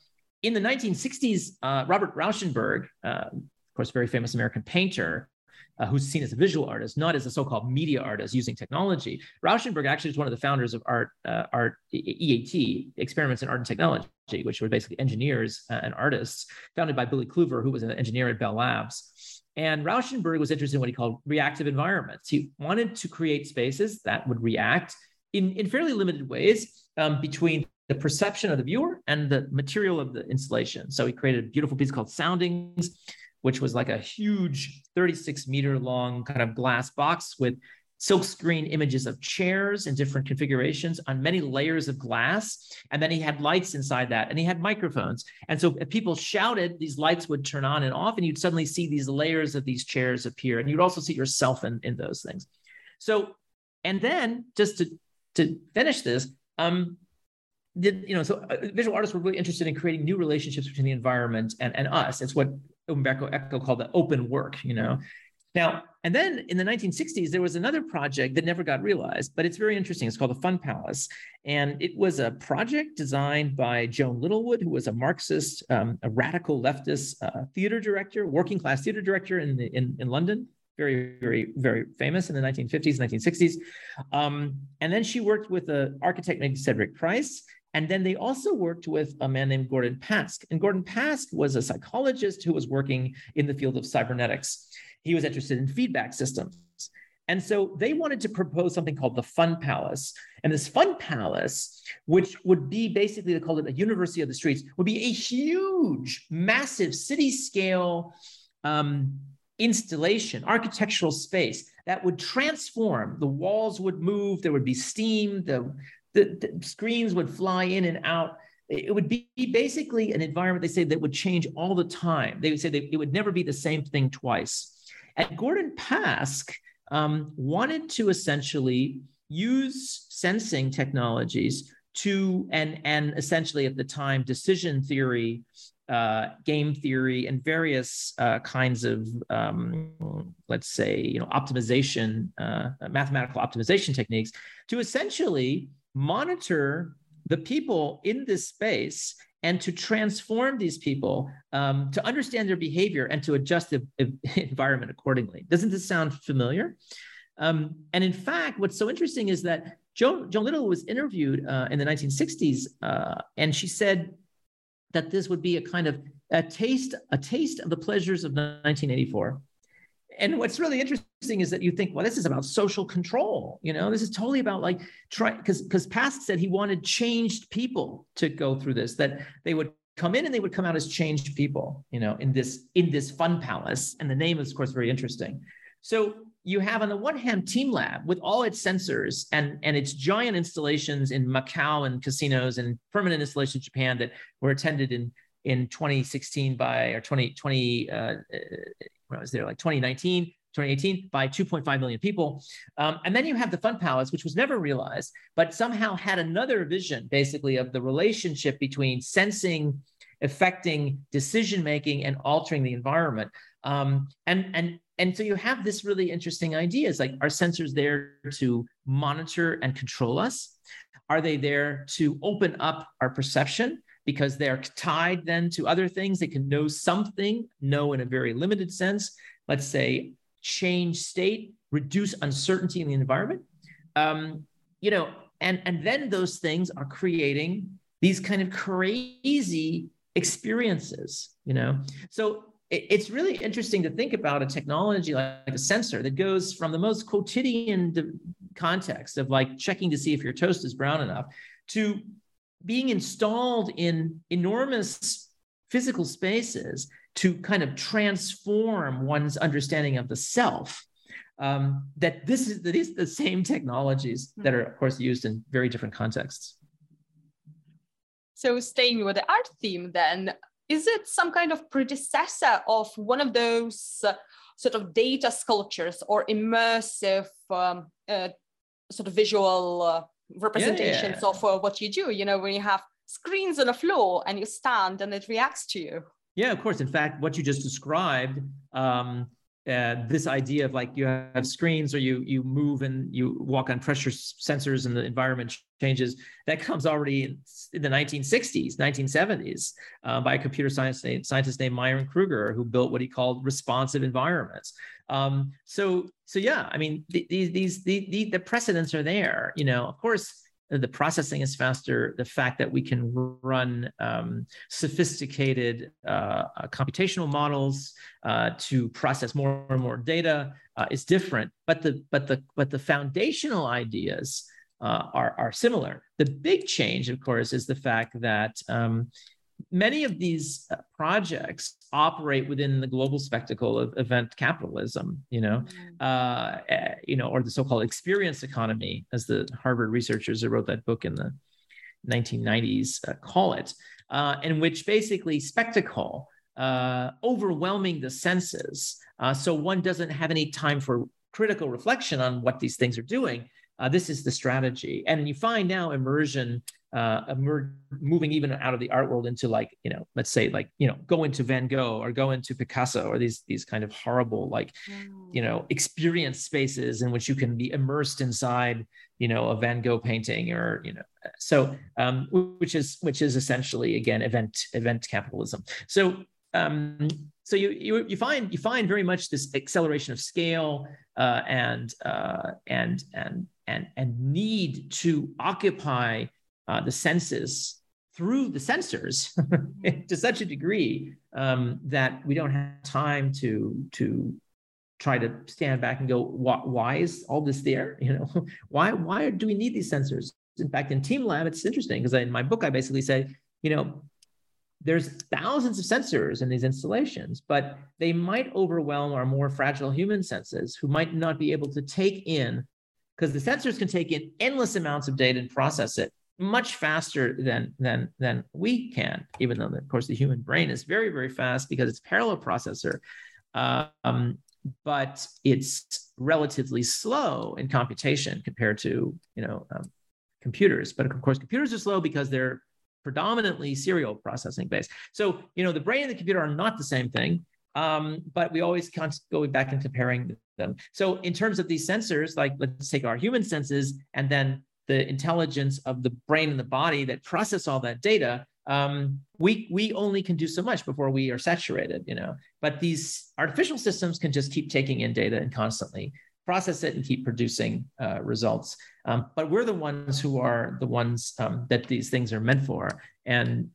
in the 1960s, uh, Robert Rauschenberg, uh, of course, very famous American painter, uh, who's seen as a visual artist, not as a so-called media artist using technology. Rauschenberg actually is one of the founders of Art, uh, Art EAT, Experiments in Art and Technology, which were basically engineers uh, and artists, founded by Billy Kluver, who was an engineer at Bell Labs. And Rauschenberg was interested in what he called reactive environments. He wanted to create spaces that would react in, in fairly limited ways um, between the perception of the viewer and the material of the installation. So he created a beautiful piece called Soundings, which was like a huge 36 meter long kind of glass box with silkscreen images of chairs in different configurations on many layers of glass. And then he had lights inside that and he had microphones. And so if people shouted, these lights would turn on and off, and you'd suddenly see these layers of these chairs appear. And you'd also see yourself in, in those things. So, and then just to, to finish this, um, the, you know, so uh, visual artists were really interested in creating new relationships between the environment and, and us. It's what Umberto Eco called the open work, you know. Now, and then in the 1960s, there was another project that never got realized, but it's very interesting. It's called the Fun Palace. And it was a project designed by Joan Littlewood, who was a Marxist, um, a radical leftist uh, theater director, working class theater director in, the, in, in London. Very, very, very famous in the 1950s, 1960s. Um, and then she worked with an architect named Cedric Price. And then they also worked with a man named Gordon Pask. And Gordon Pask was a psychologist who was working in the field of cybernetics. He was interested in feedback systems. And so they wanted to propose something called the Fun Palace. And this Fun Palace, which would be basically, they called it a university of the streets, would be a huge, massive city scale um, installation, architectural space that would transform. The walls would move, there would be steam, the the, the screens would fly in and out. It would be basically an environment they say that would change all the time. They would say that it would never be the same thing twice. And Gordon Pask um, wanted to essentially use sensing technologies to and and essentially at the time decision theory uh, game theory and various uh, kinds of um, let's say you know optimization uh, mathematical optimization techniques to essentially monitor the people in this space and to transform these people um, to understand their behavior and to adjust the environment accordingly. Doesn't this sound familiar? Um, and in fact, what's so interesting is that Joan, Joan Little was interviewed uh, in the 1960s, uh, and she said that this would be a kind of a taste, a taste of the pleasures of 1984 and what's really interesting is that you think, well, this is about social control. You know, this is totally about like try because because Pask said he wanted changed people to go through this, that they would come in and they would come out as changed people, you know, in this in this fun palace. And the name is, of course, very interesting. So you have on the one hand teamLab with all its sensors and and its giant installations in Macau and casinos and permanent installations in Japan that were attended in in 2016 by or 2020 uh, when I was there, like 2019, 2018, by 2.5 million people. Um, and then you have the Fun Palace, which was never realized, but somehow had another vision, basically, of the relationship between sensing, affecting decision making, and altering the environment. Um, and and and so you have this really interesting idea: is like, are sensors there to monitor and control us? Are they there to open up our perception? Because they're tied then to other things. They can know something, know in a very limited sense, let's say change state, reduce uncertainty in the environment. Um, you know, and, and then those things are creating these kind of crazy experiences, you know. So it, it's really interesting to think about a technology like, like a sensor that goes from the most quotidian context of like checking to see if your toast is brown enough to being installed in enormous physical spaces to kind of transform one's understanding of the self um, that this is that is the same technologies that are of course used in very different contexts. So staying with the art theme then is it some kind of predecessor of one of those uh, sort of data sculptures or immersive um, uh, sort of visual representations yeah, yeah. of uh, what you do you know when you have screens on the floor and you stand and it reacts to you. Yeah of course. In fact what you just described um, uh, this idea of like you have screens or you you move and you walk on pressure sensors and the environment changes that comes already in, the 1960s 1970s uh, by a computer science scientist named Myron Krueger who built what he called responsive environments. Um, so so yeah i mean these these the, the the precedents are there you know. Of course the processing is faster. The fact that we can run um, sophisticated uh, computational models uh, to process more and more data uh, is different, but the but the but the foundational ideas uh, are are similar. The big change, of course, is the fact that um, many of these uh, projects operate within the global spectacle of event capitalism you know mm-hmm. uh, eh, you know or the so-called experience economy as the harvard researchers that wrote that book in the 1990s uh, call it uh, in which basically spectacle uh, overwhelming the senses uh, so one doesn't have any time for critical reflection on what these things are doing this is the strategy and you find now immersion uh, emerge, moving even out of the art world into like you know let's say like you know go into van gogh or go into picasso or these these kind of horrible like you know experience spaces in which you can be immersed inside you know a van gogh painting or you know so um, which is which is essentially again event event capitalism. So um, so you, you you find you find very much this acceleration of scale uh, and uh, and and and and need to occupy uh, the senses through the sensors to such a degree um, that we don't have time to to try to stand back and go why, why is all this there? You know why why do we need these sensors? In fact in team lab it's interesting because in my book i basically say you know there's thousands of sensors in these installations but they might overwhelm our more fragile human senses who might not be able to take in because the sensors can take in endless amounts of data and process it much faster than than than we can even though of course the human brain is very very fast because it's parallel processor. Um, but it's relatively slow in computation compared to you know um, computers. But of course computers are slow because they're predominantly serial processing based. So you know the brain and the computer are not the same thing um, but we always go back and comparing them. So in terms of these sensors like let's take our human senses and then the intelligence of the brain and the body that process all that data um, we we only can do so much before we are saturated you know. But these artificial systems can just keep taking in data and constantly process it and keep producing uh, results. Um, but we're the ones who are the ones um, that these things are meant for. And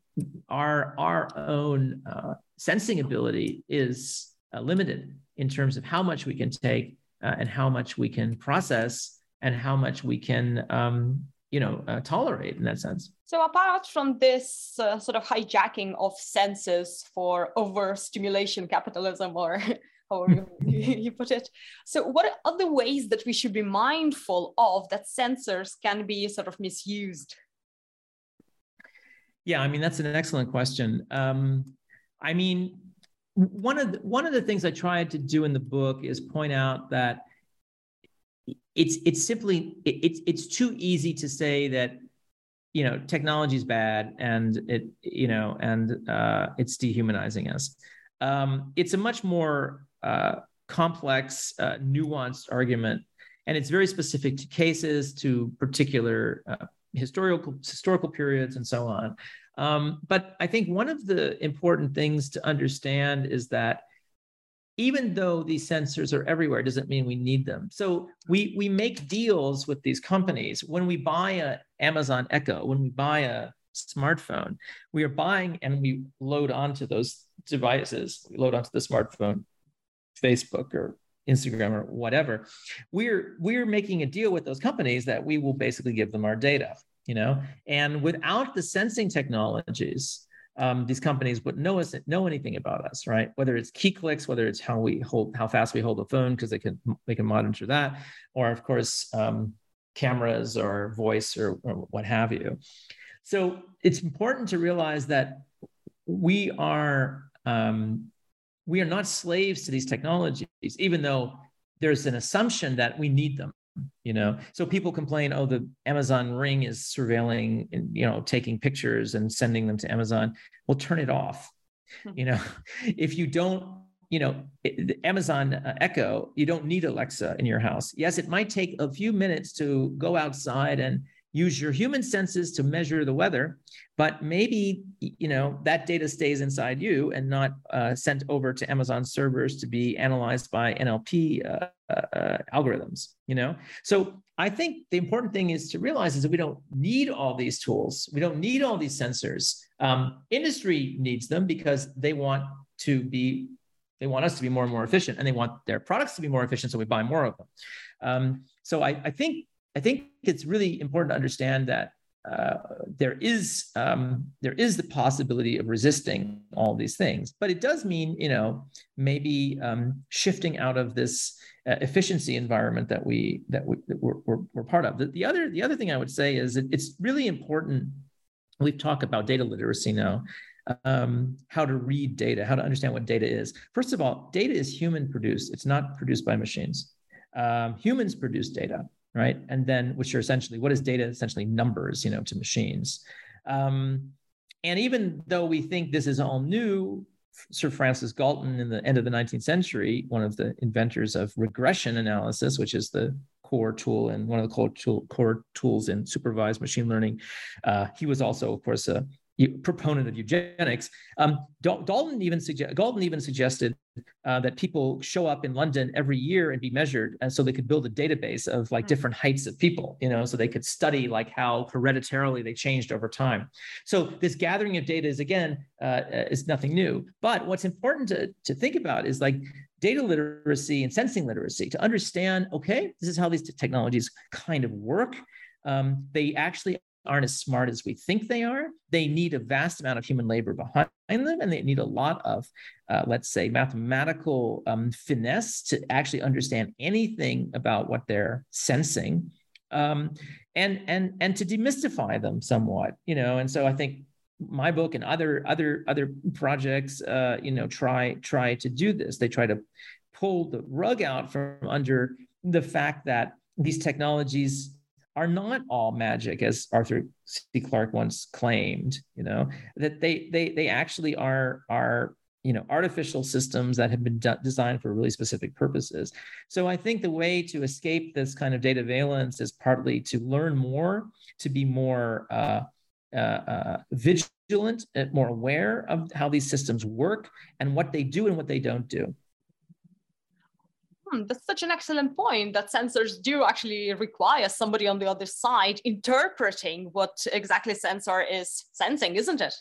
our our own uh, sensing ability is uh, limited in terms of how much we can take uh, and how much we can process and how much we can um, you know uh, tolerate in that sense. So apart from this uh, sort of hijacking of senses for overstimulation capitalism or however you put it so what are other ways that we should be mindful of that sensors can be sort of misused? Yeah i mean that's an excellent question. Um, i mean one of the, one of the things i tried to do in the book is point out that it's it's simply it's it's too easy to say that you know technology is bad and it you know and uh, it's dehumanizing us. Um, it's a much more uh, complex uh, nuanced argument and it's very specific to cases to particular uh, historical historical periods and so on. Um, but i think one of the important things to understand is that even though these sensors are everywhere doesn't mean we need them. So we we make deals with these companies. When we buy a amazon echo when we buy a smartphone we are buying and we load onto those devices. We load onto the smartphone facebook or instagram or whatever. We're we're making a deal with those companies that we will basically give them our data you know? And without the sensing technologies um, these companies would know us know anything about us, right? Whether it's key clicks, whether it's how we hold how fast we hold the phone because they can they can monitor that, or of course um, cameras or voice or, or what have you. So it's important to realize that we are um, we are not slaves to these technologies, even though there's an assumption that we need them you know? So people complain oh the amazon ring is surveilling you know taking pictures and sending them to amazon. Well turn it off. Hmm. you know if you don't you know the amazon uh, echo you don't need alexa in your house. Yes it might take a few minutes to go outside and use your human senses to measure the weather but maybe you know that data stays inside you and not uh, sent over to amazon servers to be analyzed by nlp uh, uh, algorithms you know? So i think the important thing is to realize is that we don't need all these tools. We don't need all these sensors. Um, industry needs them because they want to be they want us to be more and more efficient and they want their products to be more efficient so we buy more of them. Um, so I, I think I think it's really important to understand that uh, there is um, there is the possibility of resisting all these things, but it does mean you know maybe um, shifting out of this uh, efficiency environment that we that, we, that we're, we're, we're, part of. The, the, other the other thing I would say is that it's really important. We've talked about data literacy now. Um, how to read data, how to understand what data is. First of all, data is human produced. It's not produced by machines. Um, humans produce data right? And then, which are essentially what is data? Essentially numbers, you know, to machines. Um, and even though we think this is all new, Sir Francis Galton in the end of the 19th century, one of the inventors of regression analysis, which is the core tool and one of the core, tool, core tools in supervised machine learning. Uh, he was also, of course, a proponent of eugenics. Um, Dalton even suggest, Galton even suggested uh, that people show up in London every year and be measured, and so they could build a database of like hmm. different heights of people, you know, so they could study like how hereditarily they changed over time. So this gathering of data is again uh, is nothing new. But what's important to to think about is like data literacy and sensing literacy to understand. Okay, this is how these technologies kind of work. Um, they actually aren't as smart as we think they are. They need a vast amount of human labor behind them, and they need a lot of, uh, let's say, mathematical um, finesse to actually understand anything about what they're sensing, um, and and and to demystify them somewhat. You know, and so I think my book and other other other projects, uh, you know, try try to do this. They try to pull the rug out from under the fact that these technologies are not all magic, as Arthur C. Clarke once claimed. You know that they they they actually are are you know artificial systems that have been de- designed for really specific purposes. So I think the way to escape this kind of dataveillance is partly to learn more, to be more uh, uh, uh, vigilant, more aware of how these systems work and what they do and what they don't do hmm, that's such an excellent point that sensors do actually require somebody on the other side interpreting what exactly sensor is sensing, isn't it?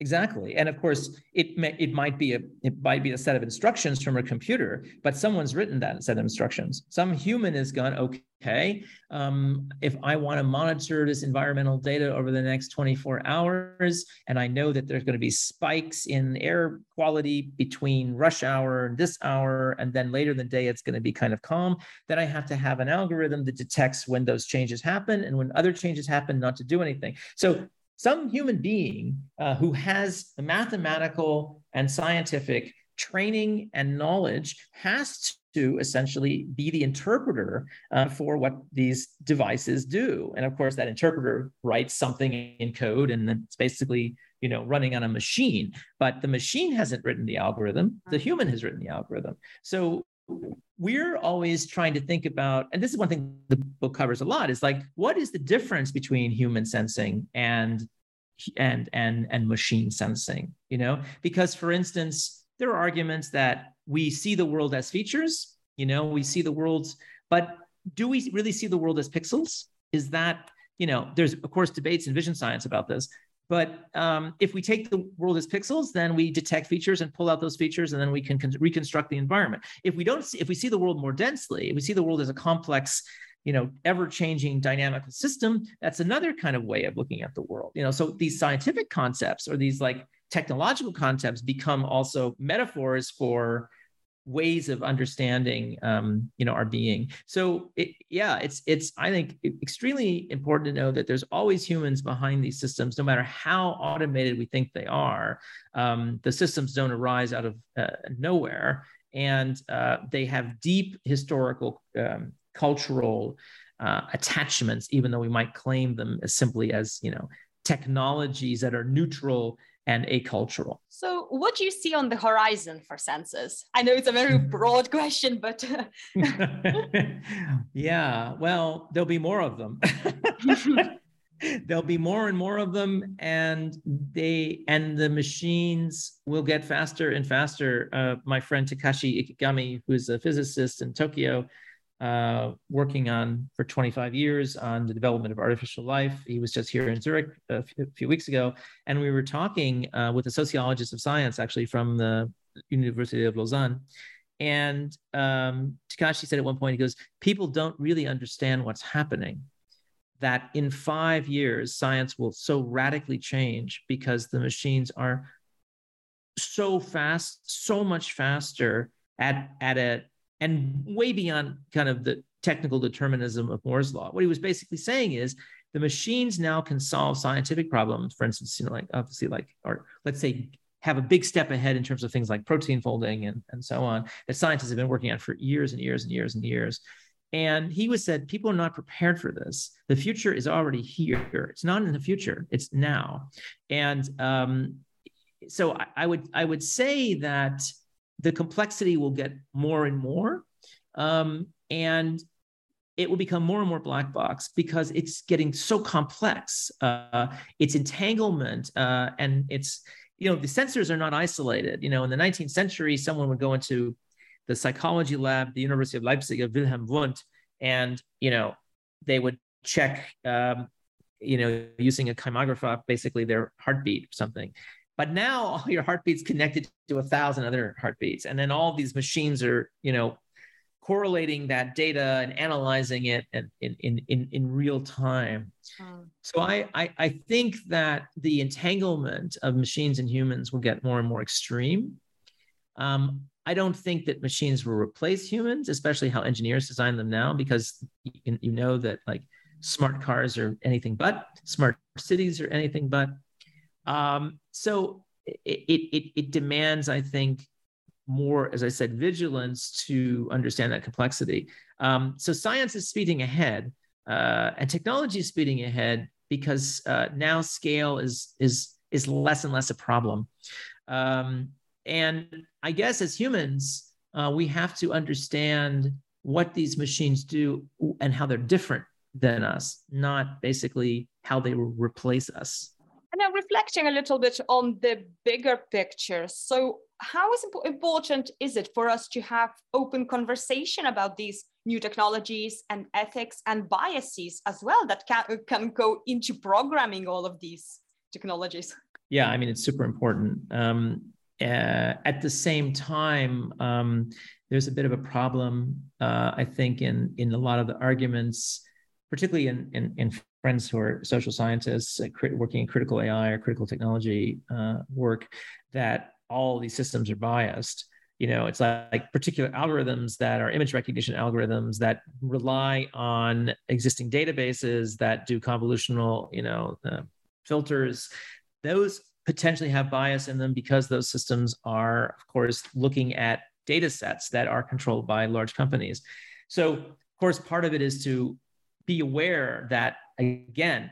Exactly, and of course, it may, it might be a it might be a set of instructions from a computer, but someone's written that set of instructions. Some human has gone, okay, um, if I want to monitor this environmental data over the next 24 hours, and I know that there's going to be spikes in air quality between rush hour and this hour, and then later in the day it's going to be kind of calm, then I have to have an algorithm that detects when those changes happen and when other changes happen, not to do anything. So some human being uh, who has the mathematical and scientific training and knowledge has to essentially be the interpreter uh, for what these devices do. And of course that interpreter writes something in code and it's basically you know running on a machine. But the machine hasn't written the algorithm. The human has written the algorithm. So we're always trying to think about and this is one thing the book covers a lot is like what is the difference between human sensing and and and and machine sensing you know? Because for instance there are arguments that we see the world as features you know we see the world but do we really see the world as pixels? Is that you know there's of course debates in vision science about this but um, if we take the world as pixels, then we detect features and pull out those features, and then we can con- reconstruct the environment. If we don't, see, if we see the world more densely, if we see the world as a complex, you know, ever-changing dynamical system, that's another kind of way of looking at the world. You know, so these scientific concepts or these like technological concepts become also metaphors for ways of understanding um, you know our being. So it, yeah it's it's i think extremely important to know that there's always humans behind these systems no matter how automated we think they are um, the systems don't arise out of uh, nowhere. And uh, they have deep historical um, cultural uh, attachments even though we might claim them as simply as you know technologies that are neutral and acultural. So, what do you see on the horizon for sensors? I know it's a very broad question, but yeah, well, there'll be more of them. there'll be more and more of them, and they and the machines will get faster and faster. Uh, my friend Takashi Ikegami, who's a physicist in Tokyo, uh, working on for 25 years on the development of artificial life. He was just here in Zurich a few, weeks ago, and we were talking uh, with a sociologist of science, actually from the University of Lausanne. And um, Takashi said at one point, he goes, "People don't really understand what's happening." That in five years, science will so radically change because the machines are so fast, so much faster at at a and way beyond kind of the technical determinism of Moore's law. What he was basically saying is the machines now can solve scientific problems, for instance, you know, like obviously like, or let's say have a big step ahead in terms of things like protein folding and, and so on that scientists have been working on for years and years and years and years. And he was said, people are not prepared for this. The future is already here. It's not in the future. It's now. And um, so I, I, would I would say that the complexity will get more and more, um, and it will become more and more black box because it's getting so complex. Uh, its entanglement uh, and it's you know the sensors are not isolated. You know, in the 19th century, someone would go into the psychology lab, the University of Leipzig of Wilhelm Wundt, and you know they would check, um, you know, using a kymograph, basically their heartbeat or something. But now all your heartbeats connected to a thousand other heartbeats, and then all these machines are, you know, correlating that data and analyzing it and in in in, in real time. Mm. So I, I I think that the entanglement of machines and humans will get more and more extreme. Um, I don't think that machines will replace humans, especially how engineers design them now, because you, can, you know that like smart cars are anything but, smart cities are anything but. Um, so it, it, it demands, I think, more, as I said, vigilance to understand that complexity. Um, so science is speeding ahead, uh, and technology is speeding ahead because uh, now scale is is is less and less a problem. Um, and I guess as humans, uh, we have to understand what these machines do and how they're different than us, not basically how they will replace us. I'm reflecting a little bit on the bigger picture. So, how is important is it for us to have open conversation about these new technologies and ethics and biases as well that can, can go into programming all of these technologies? Yeah, I mean, it's super important. Um, uh, at the same time, um, there's a bit of a problem, uh, I think, in in a lot of the arguments, particularly in in, in friends who are social scientists uh, working in critical AI or critical technology uh, work, that all these systems are biased. You know, it's like, like particular algorithms that are image recognition algorithms that rely on existing databases that do convolutional, you know, uh, filters. Those potentially have bias in them because those systems are, of course, looking at data sets that are controlled by large companies. So, of course, part of it is to be aware that, again,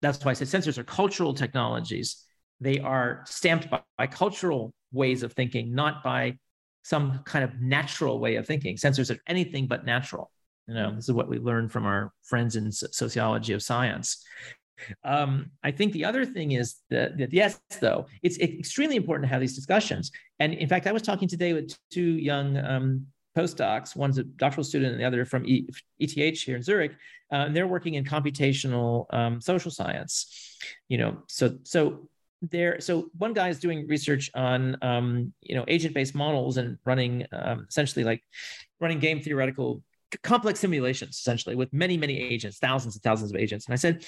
that's why I said sensors are cultural technologies. They are stamped by, by cultural ways of thinking, not by some kind of natural way of thinking. Sensors are anything but natural. You know, this is what we learned from our friends in sociology of science. Um, I think the other thing is that, that, yes, though, it's extremely important to have these discussions. And in fact, I was talking today with two young um, postdocs. One's a doctoral student, and the other from ETH here in Zurich. Uh, and they're working in computational um, social science. You know, so so there. So one guy is doing research on um, you know agent-based models and running um, essentially like running game theoretical complex simulations essentially with many many agents thousands and thousands of agents and i said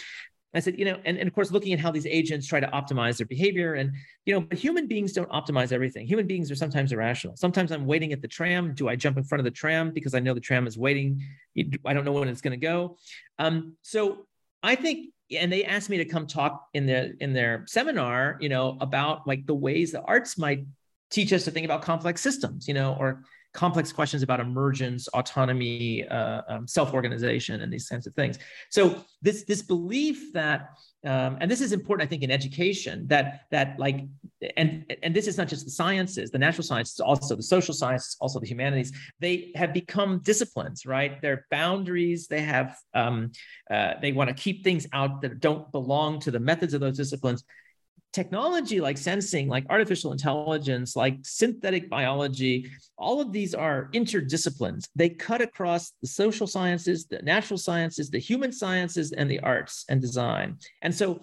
I said, you know, and, and of course, looking at how these agents try to optimize their behavior. And, you know, but human beings don't optimize everything. Human beings are sometimes irrational. Sometimes I'm waiting at the tram. Do I jump in front of the tram because I know the tram is waiting? I don't know when it's going to go. Um, so I think, and they asked me to come talk in the in their seminar, you know, about like the ways the arts might teach us to think about complex systems, you know, or complex questions about emergence, autonomy, uh, um, self-organization, and these kinds of things. So this this belief that um, and this is important, I think, in education that that like and and this is not just the sciences, the natural sciences, also the social sciences, also the humanities. They have become disciplines, right? They're boundaries. They have um, uh, they want to keep things out that don't belong to the methods of those disciplines technology like sensing, like artificial intelligence, like synthetic biology, all of these are interdisciplines. They cut across the social sciences, the natural sciences, the human sciences, and the arts and design. And so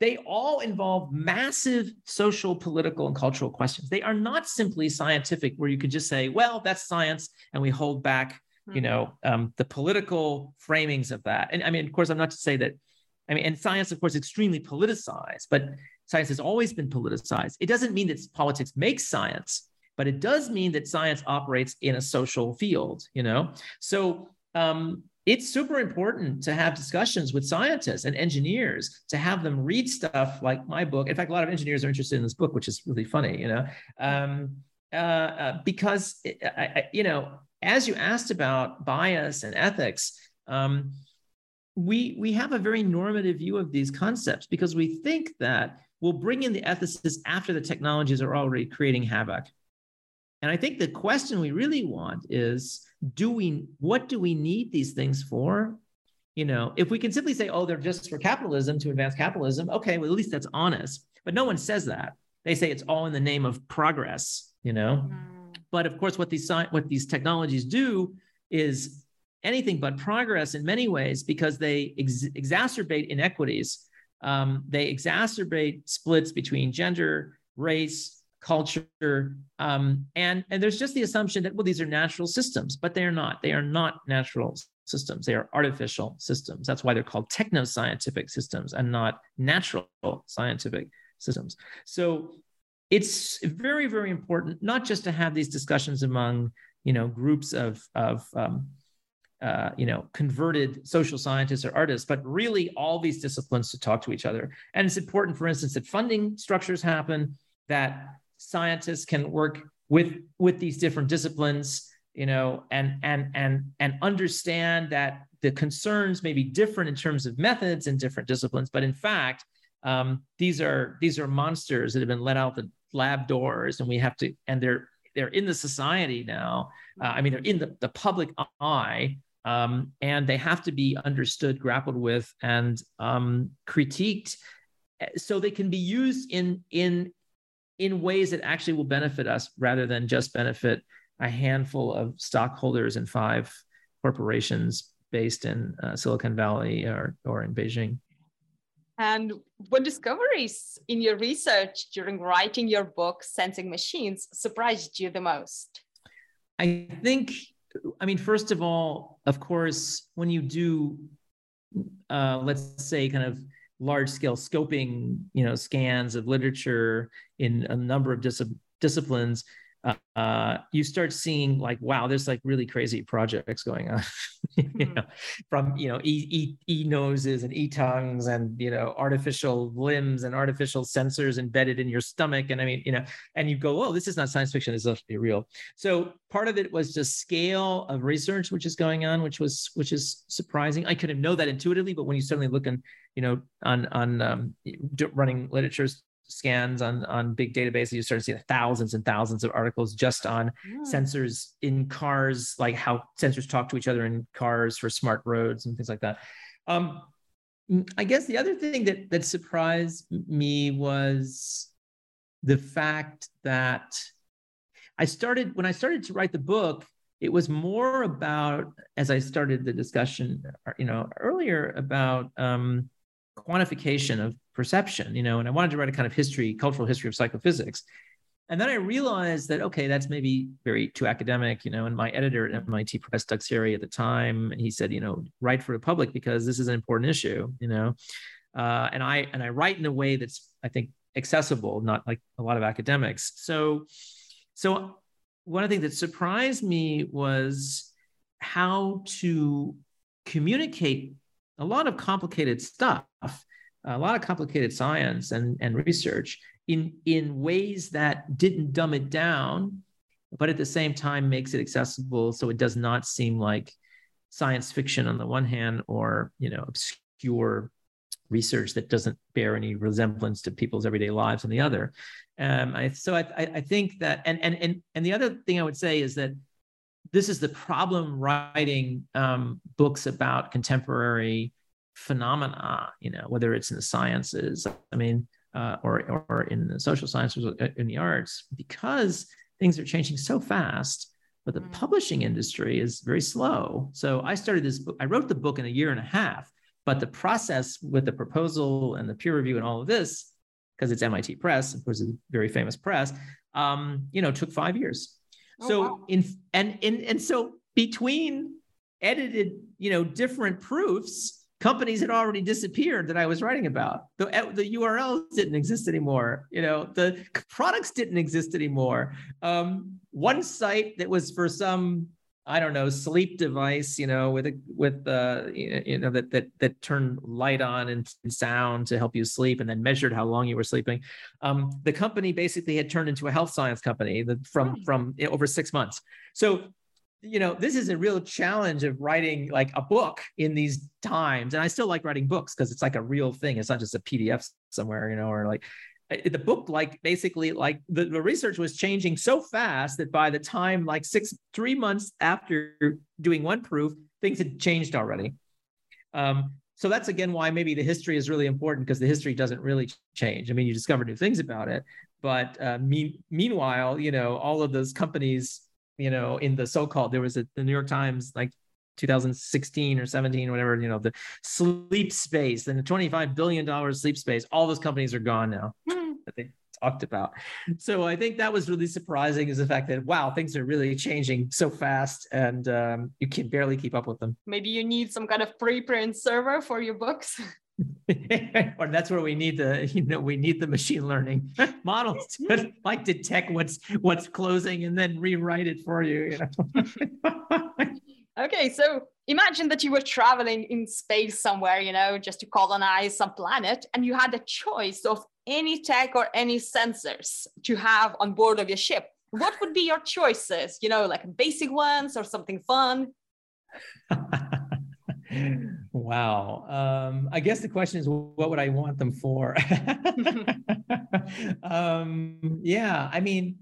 they all involve massive social, political, and cultural questions. They are not simply scientific, where you could just say, well, that's science, and we hold back, you mm-hmm. know, um, the political framings of that. And I mean, of course, I'm not to say that I mean, and science, of course, extremely politicized, but science has always been politicized. It doesn't mean that politics makes science, but it does mean that science operates in a social field, you know? So um, it's super important to have discussions with scientists and engineers to have them read stuff like my book. In fact, a lot of engineers are interested in this book, which is really funny, you know, um, uh, uh, because, I, I, you know, as you asked about bias and ethics, um, we we have a very normative view of these concepts because we think that we'll bring in the ethicists after the technologies are already creating havoc. And I think the question we really want is do we what do we need these things for? You know, if we can simply say, oh, they're just for capitalism to advance capitalism, okay, well, at least that's honest. But no one says that. They say it's all in the name of progress, you know. Mm. But of course, what these what these technologies do is anything but progress in many ways because they ex- exacerbate inequities. Um, they exacerbate splits between gender, race, culture, um, and and there's just the assumption that well these are natural systems, but they are not. They are not natural systems. They are artificial systems. That's why they're called techno-scientific systems and not natural scientific systems. So it's very very important not just to have these discussions among you know groups of of um, uh, you know converted social scientists or artists but really all these disciplines to talk to each other. And it's important for instance that funding structures happen that scientists can work with with these different disciplines you know and and and and understand that the concerns may be different in terms of methods in different disciplines. But in fact um, these are these are monsters that have been let out the lab doors and we have to and they're they're in the society now. Uh, i mean they're in the, the public eye um, and they have to be understood grappled with and um, critiqued eh, so they can be used in in in ways that actually will benefit us rather than just benefit a handful of stockholders in five corporations based in uh, Silicon Valley or, or in Beijing. And what discoveries in your research during writing your book, Sensing Machines, surprised you the most? I think, I mean, first of all, of course, when you do, uh, let's say, kind of large scale scoping, you know, scans of literature in a number of dis- disciplines, uh, you start seeing like, wow, there's like really crazy projects going on, you mm-hmm. know, from you know e, e, e noses and e tongues and you know artificial limbs and artificial sensors embedded in your stomach, and I mean, you know, and you go, oh, this is not science fiction, this is real. So part of it was just scale of research which is going on, which was which is surprising. I couldn't know that intuitively, but when you suddenly look in, you know, on on um, running literatures scans on on big databases, you start to see thousands and thousands of articles just on mm. sensors in cars, like how sensors talk to each other in cars for smart roads and things like that. Um, I guess the other thing that that surprised me was the fact that I started when I started to write the book. It was more about, as I started the discussion, you know, earlier about um, quantification of perception, you know, and I wanted to write a kind of history, cultural history of psychophysics. And then I realized that, okay, that's maybe very too academic, you know, and my editor at MIT Press, Doug at the time, he said, you know, write for the public because this is an important issue, you know. Uh, and I and I write in a way that's I think accessible, not like a lot of academics. So, so one of the things that surprised me was how to communicate a lot of complicated stuff a lot of complicated science and, and research in, in ways that didn't dumb it down, but at the same time makes it accessible so it does not seem like science fiction on the one hand or you know obscure research that doesn't bear any resemblance to people's everyday lives on the other. Um, I, so I, I think that, and, and, and, and the other thing I would say is that this is the problem writing um, books about contemporary phenomena, you know, whether it's in the sciences, I mean, uh, or, or in the social sciences, or in the arts, because things are changing so fast, but the mm. publishing industry is very slow. So I started this book, I wrote the book in a year and a half, but the process with the proposal and the peer review and all of this, because it's MIT Press, of course, it's a very famous press, um, you know, took five years. Oh, so wow. in and in and so between edited, you know, different proofs, companies had already disappeared that I was writing about. The, the URLs didn't exist anymore. You know, the products didn't exist anymore. Um, one site that was for some I don't know sleep device, you know, with a with uh you know that that that turned light on and sound to help you sleep, and then measured how long you were sleeping. Um, the company basically had turned into a health science company from from over six months. So you know, this is a real challenge of writing like a book in these times. And I still like writing books because it's like a real thing. It's not just a PDF somewhere, you know, or like the book like basically like the, the research was changing so fast that by the time like six three months after doing one proof things had changed already um, so that's again why maybe the history is really important because the history doesn't really change i mean you discover new things about it but uh, me- meanwhile you know all of those companies you know in the so-called there was a, the new york times like 2016 or 17 whatever you know the sleep space and the 25 billion dollars sleep space all those companies are gone now hmm. that they talked about. So i think that was really surprising is the fact that wow things are really changing so fast and um, you can barely keep up with them. Maybe you need some kind of preprint server for your books or that's where we need the you know we need the machine learning models to like detect what's what's closing and then rewrite it for you you know Okay, so imagine that you were traveling in space somewhere, you know, just to colonize some planet, and you had a choice of any tech or any sensors to have on board of your ship. What would be your choices? You know, like basic ones or something fun? Wow. Um, I guess the question is, what would I want them for? um, yeah, I mean,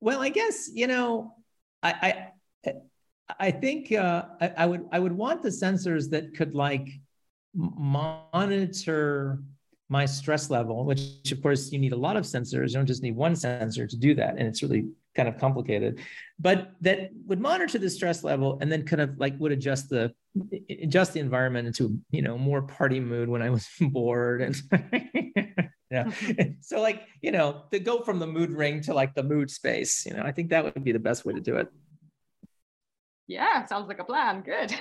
well, I guess you know, I, I I think uh, I, I, would I would want the sensors that could like monitor my stress level, which of course you need a lot of sensors. You don't just need one sensor to do that, and it's really kind of complicated. But that would monitor the stress level and then kind of like would adjust the adjust the environment into you know more party mood when I was bored and. yeah. Mm-hmm. so like, you know, to go from the mood ring to like the mood space, you know, I think that would be the best way to do it. Yeah, sounds like a plan. Good.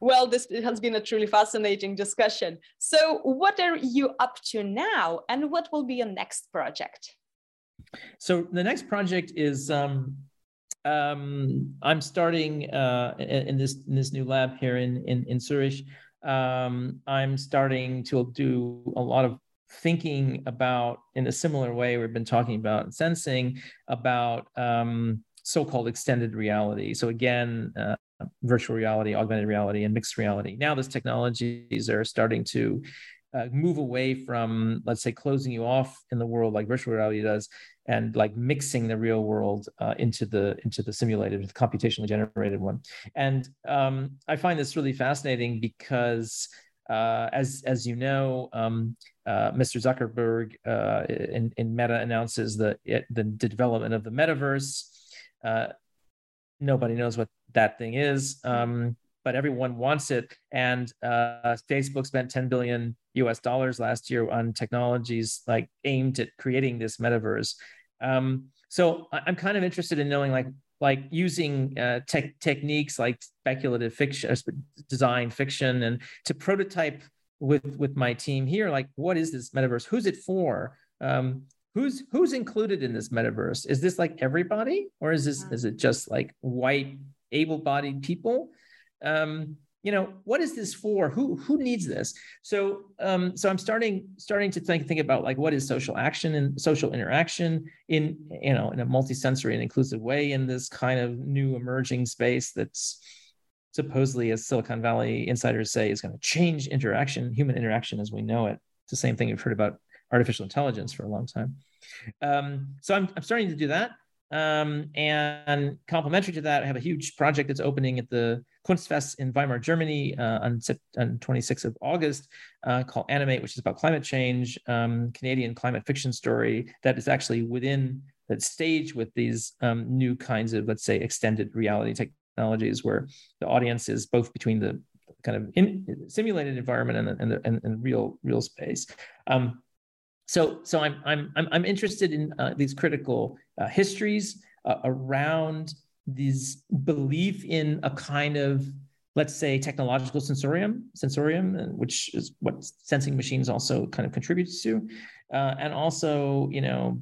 Well, this has been a truly fascinating discussion. So, what are you up to now, and what will be your next project? So, the next project is um, um, I'm starting uh, in, this in this new lab here in in, in Zurich. Um, I'm starting to do a lot of thinking about in a similar way we've been talking about sensing about um, so-called extended reality. So again, uh, virtual reality, augmented reality, and mixed reality. Now, those technologies are starting to uh, move away from, let's say, closing you off in the world like virtual reality does, and like mixing the real world uh, into the into the simulated, the computationally generated one. And um, I find this really fascinating because, uh, as as you know. Um, uh, Mr. Zuckerberg uh, in, in Meta announces the, the development of the metaverse, uh, nobody knows what that thing is, um, but everyone wants it. And uh, Facebook spent 10 billion US dollars last year on technologies like aimed at creating this metaverse. Um, so I'm kind of interested in knowing like like using uh, te- techniques like speculative fiction, uh, design fiction, and to prototype with with my team here. Like, what is this metaverse? Who's it for? Um, who's who's included in this metaverse? Is this like everybody or is this is it just like white able-bodied people? Um you know what is this for? Who who needs this? So um so i'm starting starting to think think about like what is social action and social interaction in you know in a multisensory and inclusive way in this kind of new emerging space that's supposedly as silicon valley insiders say is going to change interaction human interaction as we know it. It's the same thing you've heard about artificial intelligence for a long time. Um, so I'm, I'm starting to do that. Um, and complementary to that, I have a huge project that's opening at the Kunstfest in Weimar, Germany uh, on, on 26th of August uh, called Animate, which is about climate change, um, Canadian climate fiction story that is actually within that stage with these um, new kinds of, let's say, extended reality technologies where the audience is both between the kind of in, simulated environment and, and, the, and, and real real space. Um, so so i'm i'm i'm, interested in uh, these critical uh, histories uh, around these belief in a kind of let's say technological sensorium sensorium uh, which is what sensing machines also kind of contributes to uh, and also you know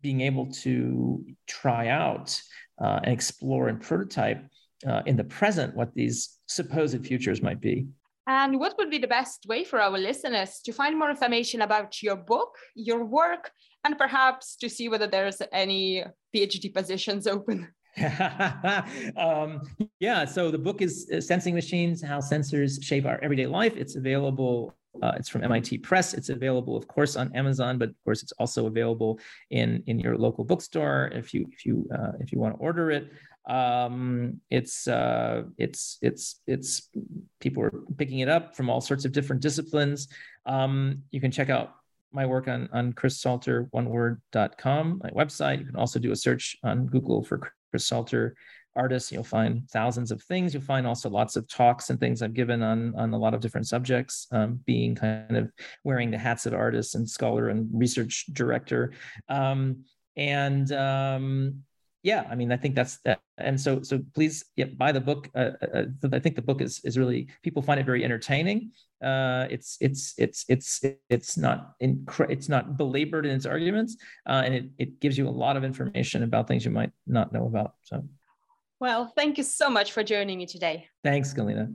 being able to try out uh, and explore and prototype in the present what these supposed futures might be and what would be the best way for our listeners to find more information about your book, your work, and perhaps to see whether there's any PhD positions open? um, yeah, so the book is uh, Sensing Machines How Sensors Shape Our Everyday Life. It's available. Uh, it's from MIT Press. It's available, of course, on Amazon, but of course, it's also available in in your local bookstore if you if you uh, if you want to order it. Um, it's uh, it's it's it's people are picking it up from all sorts of different disciplines. Um, you can check out my work on on Chris Salter one word.com, my website. You can also do a search on Google for Chris Salter artists. You'll find thousands of things. You'll find also lots of talks and things I've given on on a lot of different subjects, um, being kind of wearing the hats of artist and scholar and research director. Um, and um, yeah, I mean, I think that's that. And so, so please yeah, buy the book. Uh, uh, uh I think the book is is really people find it very entertaining. Uh, it's it's it's it's it's not incre- it's not belabored in its arguments, uh, and it it gives you a lot of information about things you might not know about. So, well, thank you so much for joining me today. Thanks, Galina.